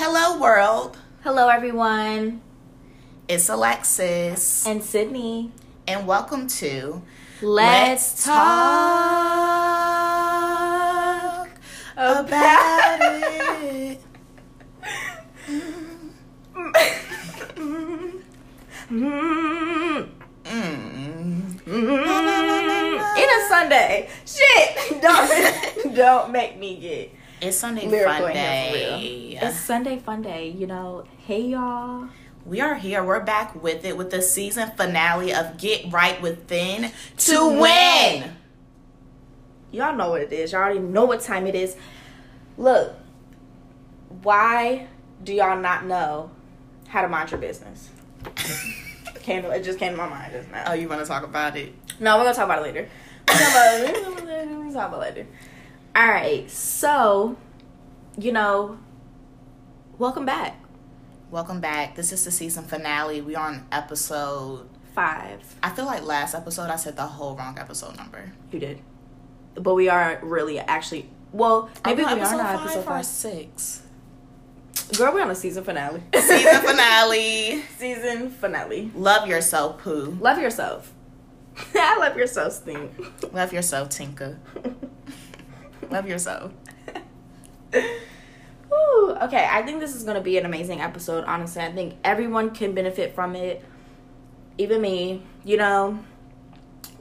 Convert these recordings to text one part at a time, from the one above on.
Hello, world. Hello, everyone. It's Alexis. And Sydney. And welcome to Let's, Talk About It. Mm. It is Sunday. Shit. Don't don't make me get It's Sunday lyrical Fun in here for real. Day. It's Sunday fun day, you know. Hey y'all. We are here. We're back with it with the season finale of Get Right Within to, To win. win. Y'all know what it is. Y'all already know what time it is. Look, why do y'all not know how to mind your business? came to, it just came to my mind just now. Oh, you want to talk about it? No, we're gonna talk about it later. We're gonna talk about it- we're gonna talk about it later. All right, so you know, welcome back. Welcome back. This is the season finale. We are on episode. Five, I feel like last episode I said the whole wrong episode number. you did, but we are really actually. Well, maybe we we are not five episode five. six. Girl, we're on a season finale. Season finale. season finale. Love yourself, Pooh. Love yourself. I love yourself, Stink. Love yourself, Tinka. Love yourself. Whew, okay, I think this is going to be an amazing episode, honestly. I think everyone can benefit from it, even me. You know,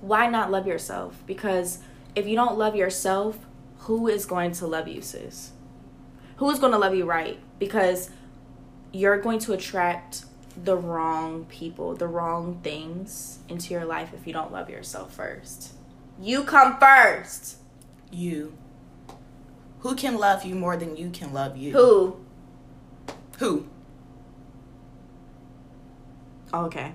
why not love yourself? Because if you don't love yourself, who is going to love you, sis? Who is going to love you right? Because you're going to attract the wrong people, the wrong things into your life if you don't love yourself first. You come first. You. Who can love you more than you can love you? Who? Who? Oh, okay.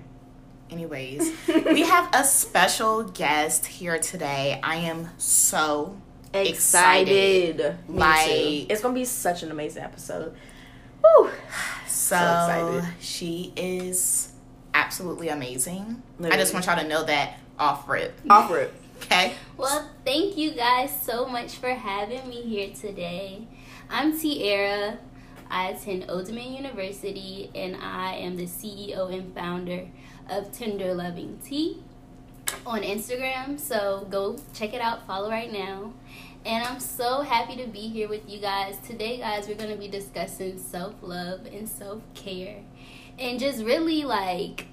Anyways, we have a special guest here today. I am so excited. Me Like-. It's gonna be such an amazing episode. Woo. so, excited. she is absolutely amazing. I just want y'all to know that off rip. Offer it. Okay? Well, thank you guys so much for having me here today. I'm Tiara. I attend Old Dominion University and I am the CEO and founder of Tender Loving Tea on Instagram. So go check it out, follow right now. And I'm so happy to be here with you guys. Today, guys, we're going to be discussing self love and self care and just really like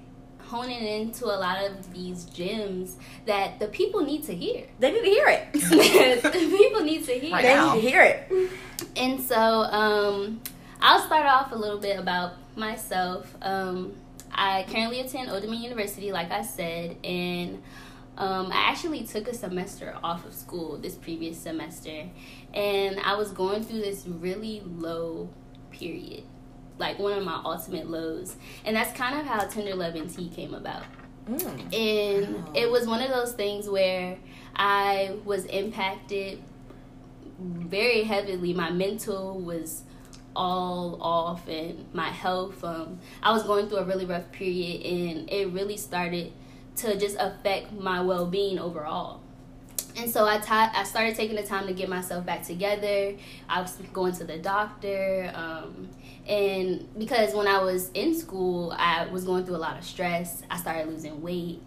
honing into a lot of these gems that the people need to hear. They need to hear it. the people need to hear. Right they need to hear it. And so, um, I'll start off a little bit about myself. Um, I currently attend Old Dominion University, like I said, and um, I actually took a semester off of school this previous semester, and I was going through this really low period, like one of my ultimate lows, and that's kind of how Tender Love and Tea came about Mm. and Wow. it was one of those things where I was impacted very heavily. My mental was all off, and my health. Um, I was going through a really rough period, and it really started to just affect my well being overall. And so I ta- I started taking the time to get myself back together. I was going to the doctor, um, and because when I was in school, I was going through a lot of stress. I started losing weight.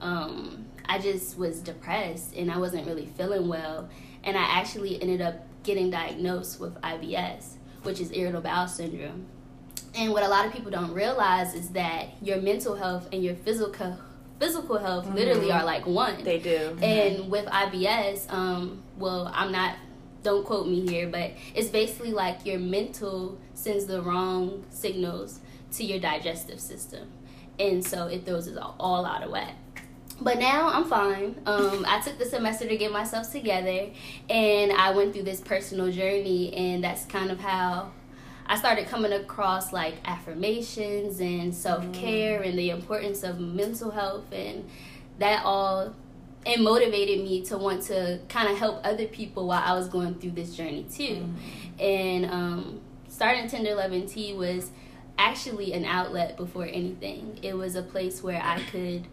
Um, I just was depressed, and I wasn't really feeling well. And I actually ended up getting diagnosed with IBS, which is irritable bowel syndrome. And what a lot of people don't realize is that your mental health and your physical physical health literally are like one. They do. And with IBS, um, well, I'm not, don't quote me here, but it's basically like your mental sends the wrong signals to your digestive system. And so it throws it all, all out of whack. But now I'm fine. Um, I took the semester to get myself together, and I went through this personal journey, and that's kind of how I started coming across like affirmations and self care and the importance of mental health, and that all it motivated me to want to kind of help other people while I was going through this journey too. And um, starting Tender Love and Tea was actually an outlet before anything. It was a place where I could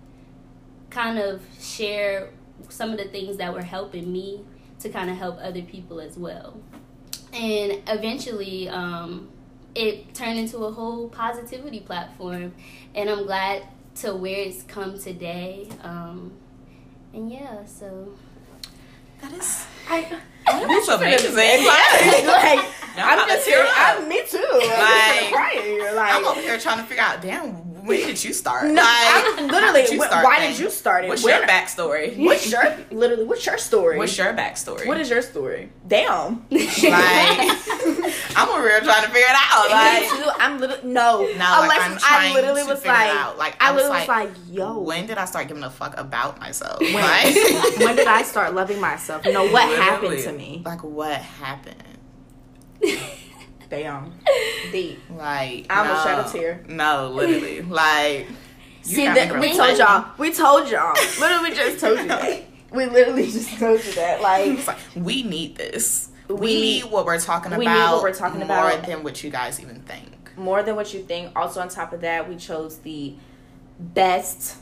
kind of share some of the things that were helping me to kind of help other people as well. And eventually, um, it turned into a whole positivity platform, and I'm glad to where it's come today. Um, and yeah, so That is. I, That's amazing. like, Like, I'm about to just here. I'm me too. I'm Like, like, crying. Like, I'm over here trying to figure out. Damn, when did you start? no, like, I'm literally. did you wh- start why did you start it? What's When- your backstory? What's your literally? What's your story? What's your backstory? what is your story? Damn. like? I'm over here trying to figure it out. Me Like, too. I'm literally no. no, like, Unless I'm I literally to was like, out. Like, I I was literally was like, like, yo. when did I start giving a fuck about myself? When, Like, when did I start loving myself? You know what happened to me? Like, what happened? Damn. Deep. Like, I almost no, shed a tear. No, literally, like. See, that, we told y'all. We told y'all. Literally, just told you that. We literally just told you that. Like, like, we need this. We, We- need what we're talking we about. need what we're talking more about. than what you guys even think. more than what you think. Also, on top of that, we chose the best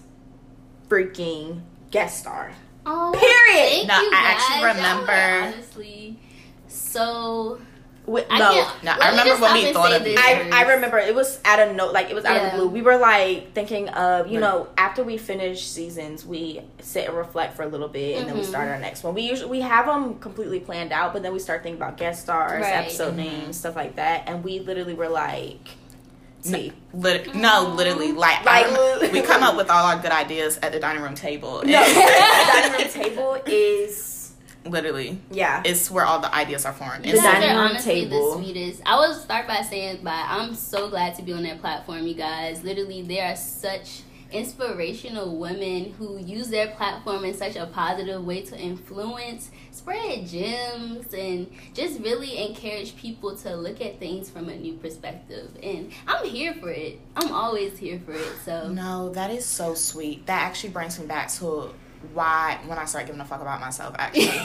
freaking guest star. oh, Period. Thank No, you I actually guys. Y'all remember- honestly so. We, I no, can't. No, I remember just when we thought of this it. I. I remember it was out of note like it was out Yeah. of the blue. We were like thinking of you Right. know after we finish seasons we sit and reflect for a little bit and then we start our next one. We usually we have them completely planned out, but then we start thinking about guest stars, Right. episode Mhm. names, stuff like that, and we literally were like, T. Lit- no, literally, like, Like, I- we come up with all our good ideas at the dining room table. No, the dining room table is literally, yeah. it's where all the ideas are formed. The You guys dining are room honestly table. the sweetest. I will start by saying, by I'm so glad to be on that platform, you guys. Literally, there are such inspirational women who use their platform in such a positive way to influence, spread gems, and just really encourage people to look at things from a new perspective. And I'm here for it. I'm always here for it. So No, that is so sweet. That actually brings me back to why when I start giving a fuck about myself. Actually,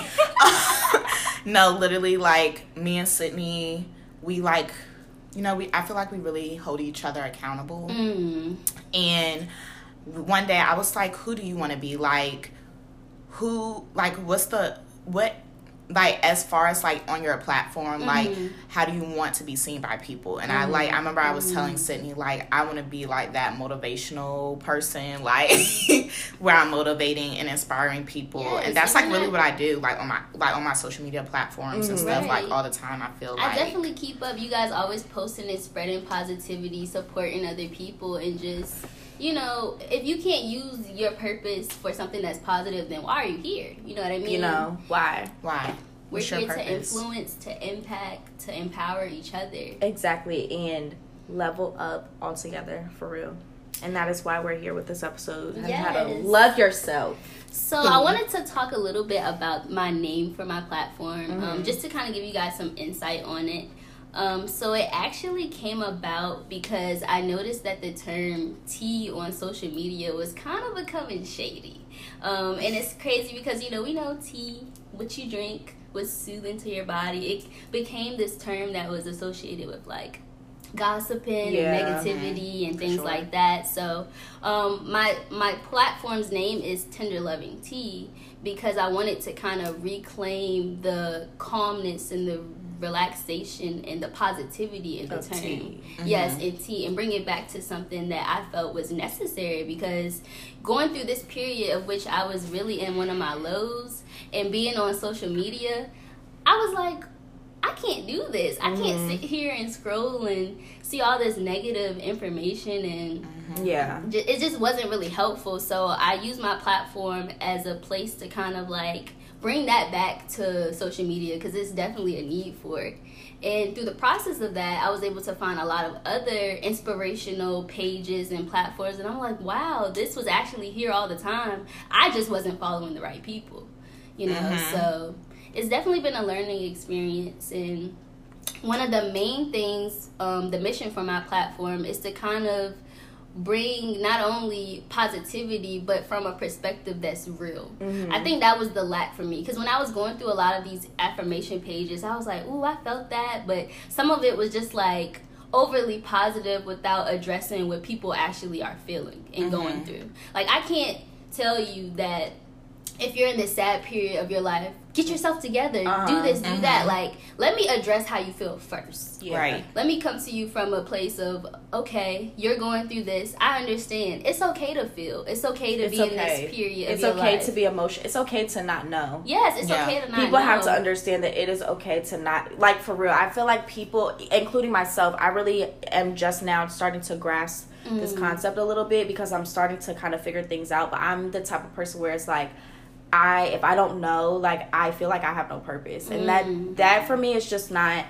no, literally, like me and Sydney, we like, you know, we I feel like we really hold each other accountable. Mm. And one day I was like, who do you want to be? Like, who, like, what's the, what, like, as far as like on your platform, like, Mhm. how do you want to be seen by people? And I like, I remember I was telling Sydney, like, I want to be like that motivational person, like, where I'm motivating and inspiring people. Yes, and that's like really that- what I do, like, on my, like, on my social media platforms and stuff, Right. like, all the time. I feel I like, i definitely keep up. You guys always posting and spreading positivity, supporting other people, and just you know, if you can't use your purpose for something that's positive, then why are you here? You know what I mean? You know why? why? we're What's your here to influence, to impact, to empower each other. Exactly, and level up altogether for real. And that is why we're here with this episode. on How to love yourself. So I wanted to talk a little bit about my name for my platform, Mm-hmm. um, just to kind of give you guys some insight on it. Um, so it actually came about because I noticed that the term tea on social media was kind of becoming shady. Um, and it's crazy because, you know, we know tea, what you drink, was soothing to your body. It became this term that was associated with like gossiping Yeah. and negativity and things sure. like that. So um, my my platform's name is Tender Loving Tea because I wanted to kind of reclaim the calmness and the relaxation and the positivity in the Of term. tea. Yes, in tea and bring it back to something that I felt was necessary because going through this period of which I was really in one of my lows and being on social media, I was like, I can't do this. I can't mm-hmm. sit here and scroll and see all this negative information and mm-hmm. Yeah. it just wasn't really helpful. So I used my platform as a place to kind of like bring that back to social media because it's definitely a need for it. And through the process of that, I was able to find a lot of other inspirational pages and platforms. And I'm like, wow, this was actually here all the time. I just wasn't following the right people, you know? Mhm. So it's definitely been a learning experience. And one of the main things, um, the mission for my platform is to kind of bring not only positivity but from a perspective that's real. Mm-hmm. I think that was the lack for me because when I was going through a lot of these affirmation pages, I was like, "Ooh, I felt that," but some of it was just like overly positive without addressing what people actually are feeling and going mm-hmm. through. Like I can't tell you that if you're in this sad period of your life, get yourself together. Uh-huh. Do this, do that. Like, let me address how you feel first. Yeah. Right. Let me come to you from a place of, okay, you're going through this. I understand. It's okay to feel. It's okay to It's be in this period. Of It's your okay life. to be emotional. It's okay to not know. Yes, it's Yeah. okay to not. Know. People have to understand that it is okay to not like for real. I feel like people, including myself, I really am just now starting to grasp this Mm. concept a little bit because I'm starting to kind of figure things out. But I'm the type of person where it's like. I if I don't know, like I feel like I have no purpose, and Mm. that that for me is just not.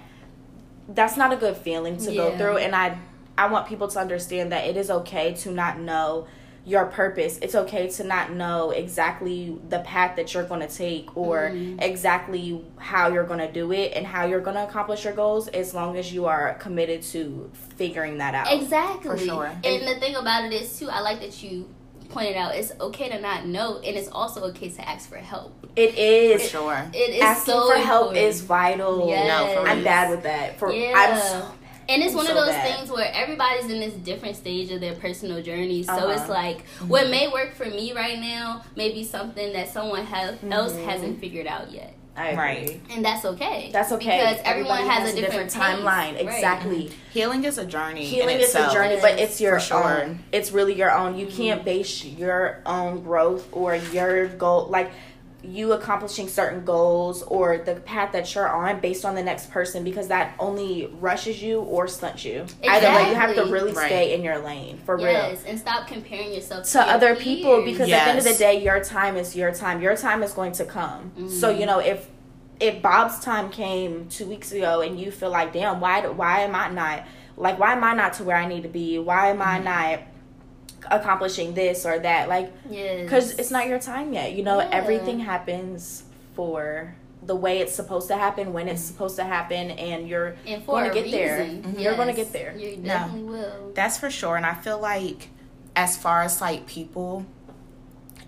That's not a good feeling to go through, and I I want people to understand that it is okay to not know your purpose. It's okay to not know exactly the path that you're going to take or Mm. exactly how you're going to do it and how you're going to accomplish your goals as long as you are committed to figuring that out. Exactly. For sure. And the thing about it is too, I like that you pointed out it's okay to not know, and it's also okay to ask for help. It For sure. It is Asking so for help important. is vital. Yes. No, for I'm bad with that. For Yeah. I'm so And it's I'm one so of those bad. things where everybody's in this different stage of their personal journey. So Uh-huh. it's like what may work for me right now may be something that someone have, else Mhm. hasn't figured out yet. I agree. Right. And that's okay. That's okay. Because everyone Everybody has, a different, pace. timeline. Right. Exactly. Healing is a journey. Healing in is itself. a journey, but it's your For sure. own. It's really your own. You mm-hmm. can't base your own growth or your goal like you accomplishing certain goals or the path that you're on based on the next person because that only rushes you or stunts you. Either way, you have to really Right. stay in your lane for real. Yes, and stop comparing yourself to, to your other people peers. because at the end of the day your time is your time your time is going to come so Mm-hmm. you know if if bob's time came two weeks ago and you feel like damn why why am i not like why am i not to where i need to be why am Mm-hmm. i not accomplishing this or that like yes. because it's not your time yet you know Yeah. everything happens for the way it's supposed to happen when Mm-hmm. it's supposed to happen and you're and gonna a get there. reason. Mhm. You're gonna get there. You No. will. That's for sure. And I feel like, as far as like people,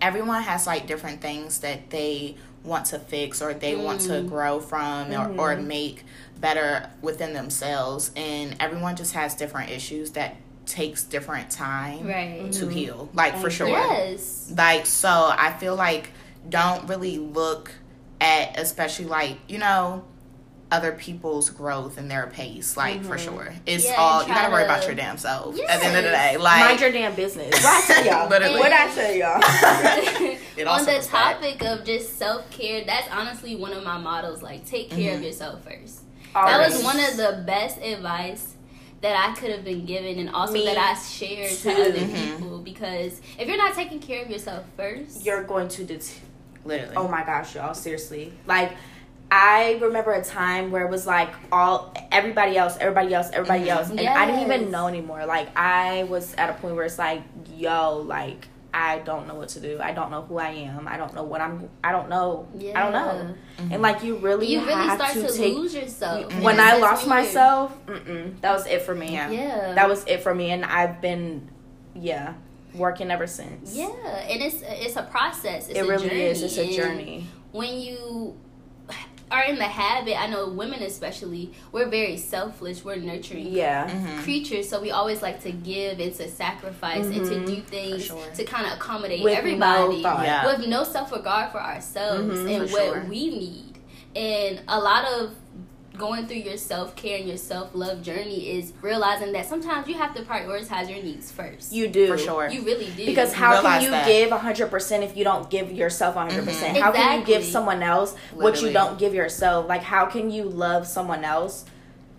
everyone has like different things that they want to fix or they want to Mm. grow from or, or Mhm. make better within themselves. And everyone just has different issues that takes different time Right. to Mhm. heal. Like, for sure. Yes. Like, so I feel like don't really look at, especially like, you know, other people's growth and their pace, like for Mhm. sure. It's Yeah, all you gotta try worry to- about your damn self at the end of the day. Like mind your damn business what i tell y'all Literally. what i tell y'all It all on the circles back. topic of just self care, that's honestly one of my models. Like, take care of Mhm. yourself first. Always. That was one of the best advice that I could have been given, and also Me that I shared too. to other Mhm. people. Because if you're not taking care of yourself first, you're going to det- Literally. oh my gosh y'all seriously like i remember a time where it was like all everybody else everybody else everybody Mhm. else and i didn't even know anymore like i was at a point where it's like yo like i don't know what to do. I don't know who i am. I don't know what i'm i don't know. I don't know. And like you really you really start to, to, take lose yourself. When i lost you're- myself that was it for me. Yeah. yeah, that was it for me and i've been yeah working ever since. Yeah, and it's it's a process. It's it a really journey. is. It's a and journey. when you are in the habit, I know women especially, we're very selfish. We're nurturing yeah Mhm. creatures, so we always like to give and to sacrifice and to do things sure. to kind of accommodate With everybody thought. Yeah. with no self regard for ourselves Mhm, and for what sure. we need. And a lot of going through your self care and your self love journey is realizing that sometimes you have to prioritize your needs first. you do For sure. You really do. Because how can you that. give 100% if you don't give yourself 100%? Mhm. How can you give someone else what you don't give yourself? Like, how can you love someone else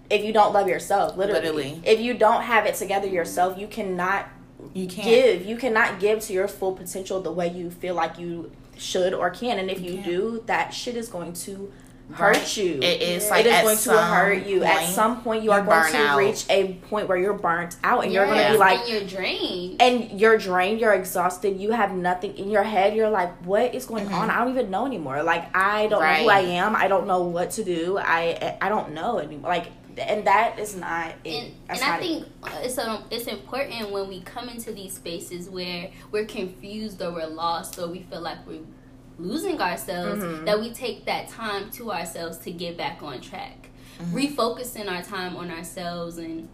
if you don't love yourself? Literally. Literally. If you don't have it together yourself, you cannot You can't. give. You cannot give to your full potential the way you feel like you should or can. And if you, You do, that shit is going to hurt Right. you. It is Yeah. like it is going to hurt you. At some point, you you are going to out. reach a point where you're burnt out and you're going to be like, and you're drained. and you're drained, you're exhausted, you have nothing in your head. You're like, what is going Mhm. on? I don't even know anymore. Like, I don't know who I am. I don't know what to do. I I don't know anymore. Like, and that is not it. and, That's and I not it. think it's um, it's important when we come into these spaces where we're confused or we're lost or we feel like we're losing ourselves Mhm. that we take that time to ourselves to get back on track, Mm-hmm. refocusing our time on ourselves and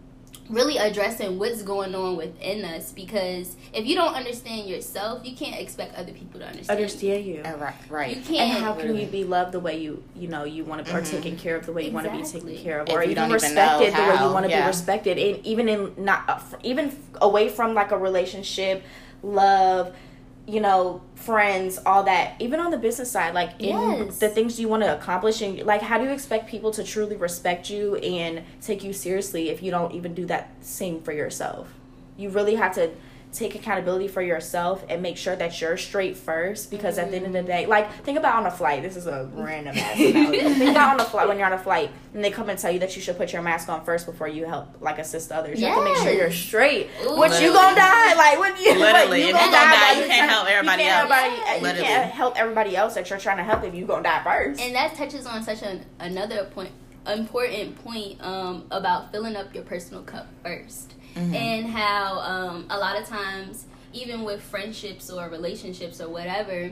really addressing what's going on within us because if you don't understand yourself, you can't expect other people to understand. Understand you. Uh, right, right. You can't. And how can Literally. you be loved the way you you know you want to, or Mhm. taken care of the way you want to be taken care of, If or you even don't even know respected the way you want to yeah. be respected, and even in not uh, even away from like a relationship, love, you know, friends, all that. Even on the business side, like in Yes. the things you want to accomplish, and like how do you expect people to truly respect you and take you seriously if you don't even do that same for yourself? You really have to take accountability for yourself and make sure that you're straight first because at the end of the day like think about on a flight. This is a random ass think about on a flight when you're on a flight and they come and tell you that you should put your mask on first before you help like assist others. You have to make sure you're straight. Ooh. what you gonna die? Like what you Literally, what, if you you gonna gonna die, die, you can't help everybody you can't else. everybody- you can't help everybody else that you're trying to help if you gonna die first. And that touches on such an another point important point um, about filling up your personal cup 1st Mhm. and how um, a lot of times even with friendships or relationships or whatever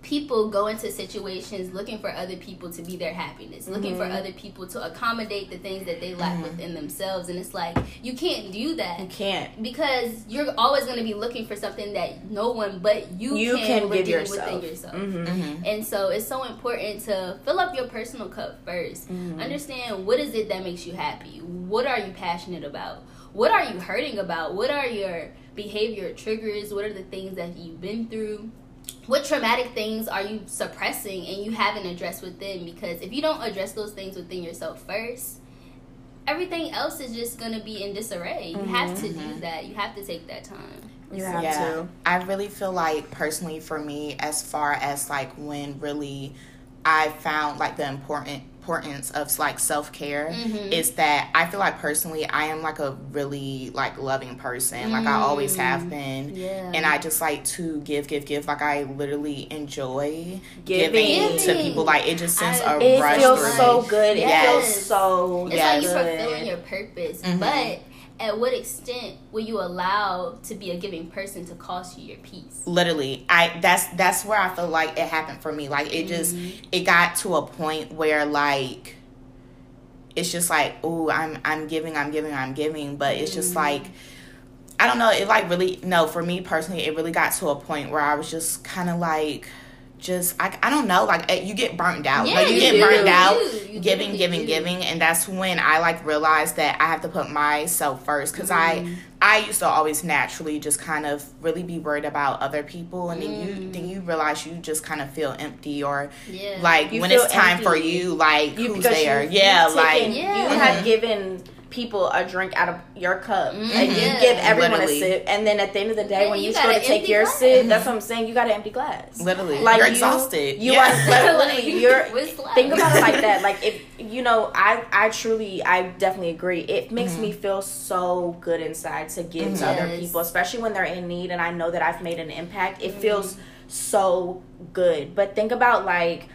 people go into situations looking for other people to be their happiness looking for Mhm. other people to accommodate the things that they lack Mhm. within themselves and it's like you can't do that you can't because you're always going to be looking for something that no one but you, you can, can, give yourself, within yourself Mhm. Mhm. and so it's so important to fill up your personal cup 1st Mhm. Understand what is it that makes you happy? What are you passionate about? What are you hurting about? What are your behavior triggers? What are the things that you've been through? What traumatic things are you suppressing and you haven't addressed within? Because if you don't address those things within yourself first, everything else is just going to be in disarray. You have to do Mhm. that. You have to take that time. you have yeah, to I really feel like personally for me, as far as like when really I found like the important importance of like self care Mhm. is that I feel like personally I am like a really like loving person. Like I always have Mm. been. Yeah. And I just like to give, give, give. Like I literally enjoy Giving. giving, to people. Like it just sends I- a it rush feels through so me. good Yes. it feels so It's Yes. like you're fulfilling your purpose. Mhm. But at what extent will you allow to be a giving person to cost you your peace? literally i that's that's where i feel like it happened for me. Like it just mm-hmm. it got to a point where like it's just like oh i'm i'm giving i'm giving i'm giving. But it's just mm-hmm. like i don't know it like really no for me personally it really got to a point where i was just kind of like just I, I don't know like eh, you get burnt out Yeah, like you, you get do. burnt out You. You giving giving do. giving and that's when i like realized that i have to put myself first because Mm-hmm. i i used to always naturally just kind of really be worried about other people and then you Mm. then you realize you just kind of feel empty or Yeah. like You when it's time for you like you who's there you, yeah you've like taken- Yeah. you have given people a drink out of your cup Mhm. and you Yeah. give everyone Literally. a sip and then at the end of the day Yeah, when you you got start to take your glass. sip that's what i'm saying you got an empty glass literally like you're you- exhausted you yeah. are literally you're think about it like that like if you know i i truly i definitely agree it makes Mm-hmm. me feel so good inside to give to Mhm. other Yes. people especially when they're in need and i know that i've made an impact Mm-hmm. it feels so good but think about like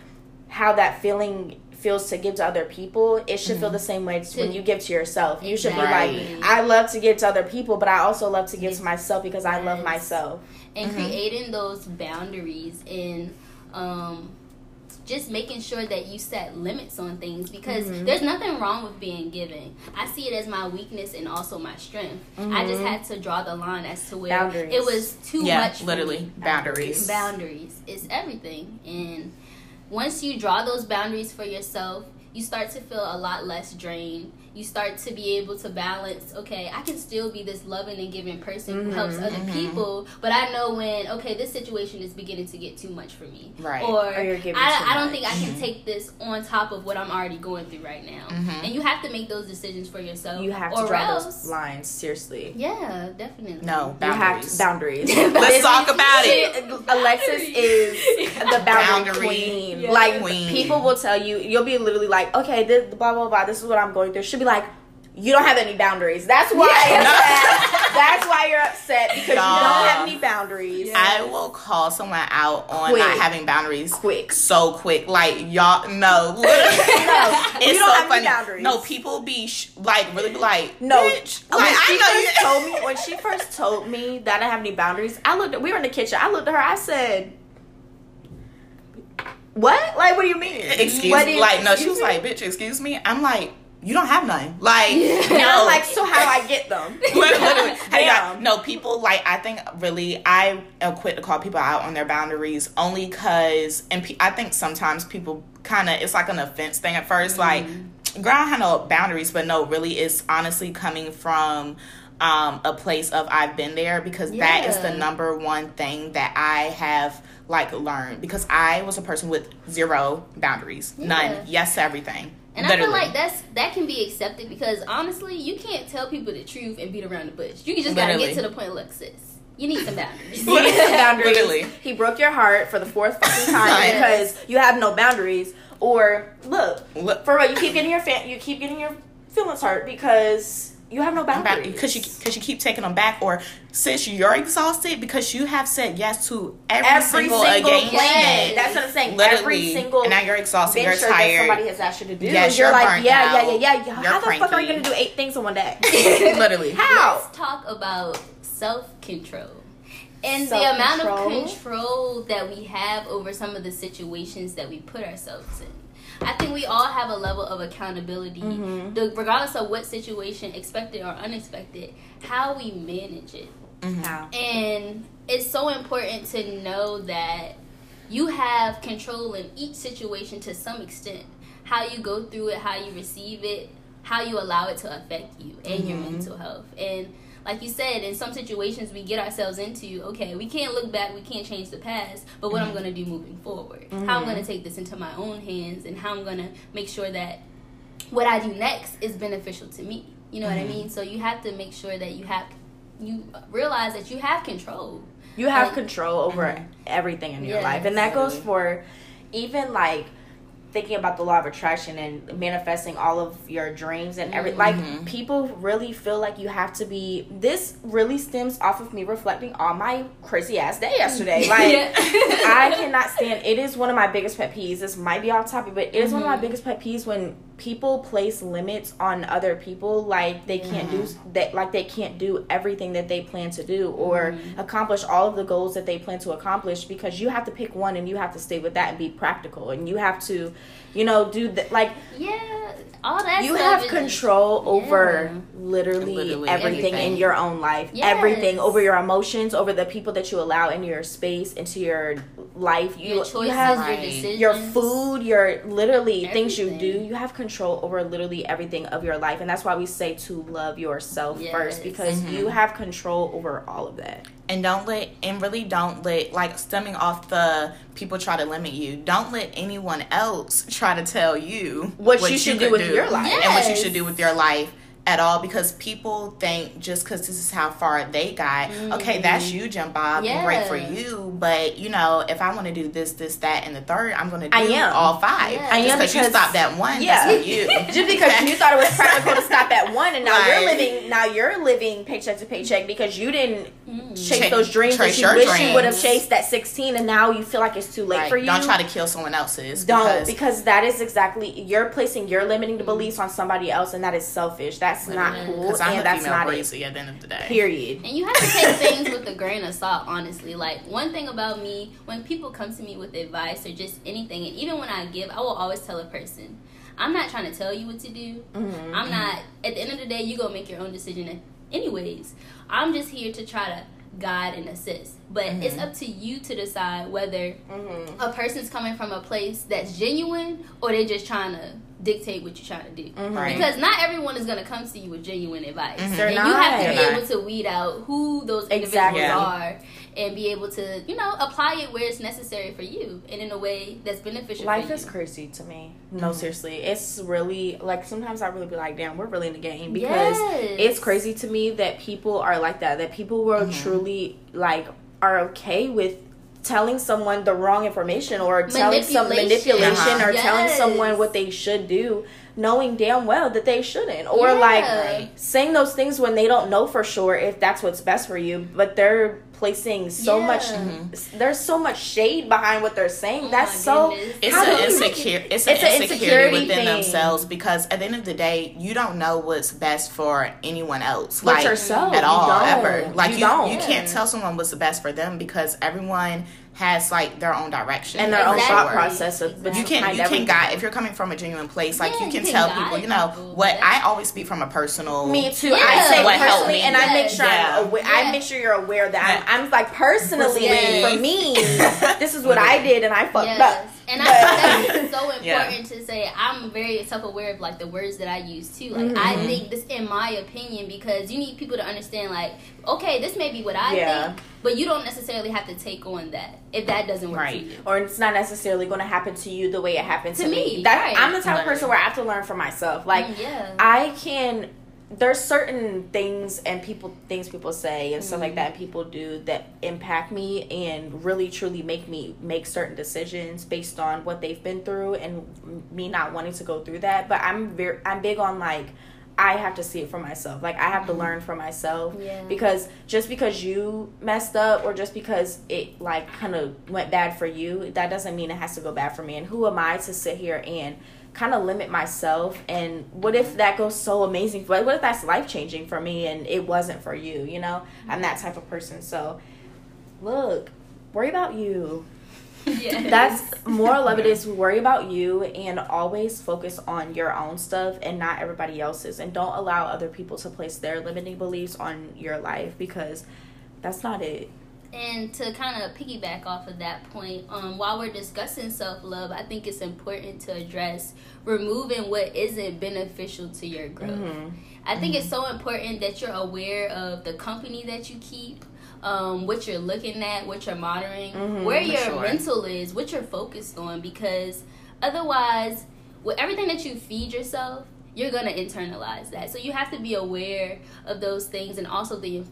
how that feeling feels to give to other people it should feel the same way when you give to yourself you should be like i love to give to other people but i also love to give Yes. to myself because i love myself and Mhm. creating those boundaries and um, just making sure that you set limits on things because Mhm. there's nothing wrong with being giving. I see it as my weakness and also my strength. I just Mhm. had to draw the line as to where Boundaries. it was too yeah much. for literally me. boundaries boundaries is everything and once you draw those boundaries for yourself you start to feel a lot less drained you start to be able to balance okay i can still be this loving and giving person who helps Mhm, other mhm. people but i know when okay this situation is beginning to get too much for me Right. or, Or you're giving I, too I don't much. think i can take this on top of what i'm already going through right now Mhm. and you have to make those decisions for yourself you have or to draw else, those lines seriously yeah definitely no you have boundaries to, boundaries let's talk about it Alexis is the boundary, Boundary queen. Yeah. Like Queen. people will tell you, you'll be literally like, okay, this blah blah blah. This is what I'm going through. She'll be like, you don't have any boundaries. That's why. You're upset. That's why you're upset because you Nah. don't have any boundaries. I will call someone out on Quick. not having boundaries Quick. so quick. Like y'all, no. No, it's you don't so have any funny. boundaries. No, people be sh- like really be like, No, bitch. when Like she know first told me when she first told me that I didn't have any boundaries, I looked. At, we were in the kitchen. I looked at her. I said, "What? Like, what do you mean? excuse What me. is- Like no, she was me? like, bitch, excuse me. I'm like, you don't have none. Like Yeah. And no, I'm like, so how do I get them? yeah. Damn. No, people like I think really I am quick to call people out on their boundaries only because and pe- I think sometimes people kind of it's like an offense thing at 1st Like, girl, I have no boundaries, but no, really, it's honestly coming from um a place of I've been there because that is the number one thing that I have like learned because I was a person with zero boundaries, Yeah. none, yes to everything. And Literally. I feel like that's that can be accepted because honestly, you can't tell people the truth and beat around the bush. You just gotta Literally. get to the point. Look, sis, you need some boundaries. You need some boundaries. Literally. He broke your heart for the fourth fucking time Right. because you have no boundaries. Or look, Look- for real, you keep getting your fan, you keep getting your feelings hurt because you have no boundaries. because you because you keep taking them back, or since you're exhausted because you have said yes to every, every single, single, engagement. plan. That's what I'm saying. Literally, every single and now you're exhausted. You're tired. somebody has asked you to do. Yes, and you're, you're like, burnt yeah, out. yeah, yeah, yeah. You're How the fuck are you gonna do eight things in one day? Literally. How? Let's talk about self control. And the amount of control that we have over some of the situations that we put ourselves in. I think we all have a level of accountability, Mm-hmm. the- regardless of what situation, expected or unexpected, how we manage it. How? And it's so important to know that you have control in each situation to some extent. How you go through it, how you receive it, how you allow it to affect you and your mental health. And like you said, in some situations we get ourselves into, okay, we can't look back, we can't change the past, but what I'm mm-hmm. going to do moving forward. How I'm going to mm-hmm. take this into my own hands and how I'm going to make sure that what I do next is beneficial to me. You know what I mm-hmm. mean? So you have to make sure that you have you realize that you have control. You have And- control over everything in your Yes. life. And that goes for even like thinking about the law of attraction and manifesting all of your dreams and every like Mhm. people really feel like you have to be this really stems off of me reflecting on my crazy ass day yesterday. Like Yeah. I cannot stand it is one of my biggest pet peeves. This might be off topic, but it is one of my Mhm. biggest pet peeves when people place limits on other people like they can't do mm. that like they can't do everything that they plan to do or mm-hmm. accomplish all of the goals that they plan to accomplish because you have to pick one and you have to stay with that and be practical and you have to you know do that like Yeah, all that. you stuff have is- control over Yeah. literally, Literally everything, in your own life. Yes. Everything over your emotions, over the people that you allow into your space, into your life. You, Your choices, you have your decisions, your food, your literally things you do. You have control over literally everything of your life, and that's why we say to love yourself Yes. first because Mhm. you have control over all of that. and don't let and really don't let like stemming off the people try to limit you don't let anyone else try to tell you What you should do could with your life. and what you should do with your life at all because people think just because this is how far they got okay that's you jim bob and great for Mm-hmm. You but you know if i want to do this this that and the third i'm going to do I am. all five Yeah. I am because you stopped at one Yeah. you Just because you thought it was practical to stop at one, and now you're living now you're living paycheck to paycheck because you didn't Mm. chase Cha- those dreams that you wish you would have chased at 16 and now you feel like it's too late Right. for you don't try to kill someone else's don't because- because that is exactly you're placing your limiting beliefs on somebody else and that is selfish that's not cool because i'm and a that's female not it at the end of the day period And you have to take things with a grain of salt, honestly. Like, one thing about me, when people come to me with advice or just anything, and even when I give, I will always tell a person, I'm not trying to tell you what to do. Mhm. I'm not, at the end of the day, you go make your own decision, anyways. I'm just here to try to guide and assist. But it's up to you to decide whether Mhm. a person's coming from a place that's genuine or they're just trying to dictate what you're trying to do. Mhm. Right. Because not everyone is going to come to you with genuine advice. Mhm. They're and you have to not. be They're able to weed out who those individuals Exactly. Are and be able to, you know, apply it where it's necessary for you and in a way that's beneficial life for you. is crazy to me no Mhm. seriously it's really like sometimes i really be like damn we're really in the game because Yes. it's crazy to me that people are like that that people will Mhm. truly like are okay with telling someone the wrong information or telling some Manipulation. manipulation or Uh-huh. telling Yes. someone what they should do knowing damn well that they shouldn't or like saying those things when they don't know for sure if that's what's best for you but they're placing so Yeah. much Mhm. there's so much shade behind what they're saying Oh that's so. It's an do insecure. It's, an It's an insecurity insecurity within thing. themselves because at the end of the day, you don't know what's best for anyone else. But like yourself, at all, ever. Like You you, don't. you, can't tell someone what's the best for them because everyone has like their own direction and their own thought process of Exactly. but you can you can guide if you're coming from a genuine place like Yeah, you can you can tell people you know people. what. I always speak from a personal Me too. Yeah. I say What personally, me. and I make sure Yeah. I'm aware, I make sure you're aware that. I'm, I'm like personally Yes. for me. this is what I did, and I fucked Yes. up. And I think that's so important Yeah. to say. I'm very self aware of like the words that I use too. Like I Mhm. think this in my opinion because you need people to understand like, okay, this may be what I Yeah. think, but you don't necessarily have to take on that if that doesn't work Right. for you. Or it's not necessarily going to happen to you the way it happened to, To me. me, That right. I'm the type of person where I have to learn for myself. Like Mm, yeah. I can there's certain things and people things people say and stuff like Mhm. that and people do that impact me and really truly make me make certain decisions based on what they've been through and me not wanting to go through that but i'm very i'm big on like i have to see it for myself like i have to learn for myself Yeah. because just because you messed up or just because it like kind of went bad for you that doesn't mean it has to go bad for me and who am i to sit here and kind of limit myself and what if that goes so amazing what what if that's life changing for me and it wasn't for you you know? I'm that type of person so look worry about you. Yes. that's moral of it is worry about you and always focus on your own stuff and not everybody else's and don't allow other people to place their limiting beliefs on your life because that's not it And to kind of piggyback off of that point, um, while we're discussing self love, I think it's important to address removing what isn't beneficial to your growth. Mhm. I think it's so important that you're aware of the company that you keep, um, what you're looking at, what you're monitoring, Mhm, where your sure. mental is, what you're focused on, because otherwise, with everything that you feed yourself, you're gonna internalize that. So you have to be aware of those things and also the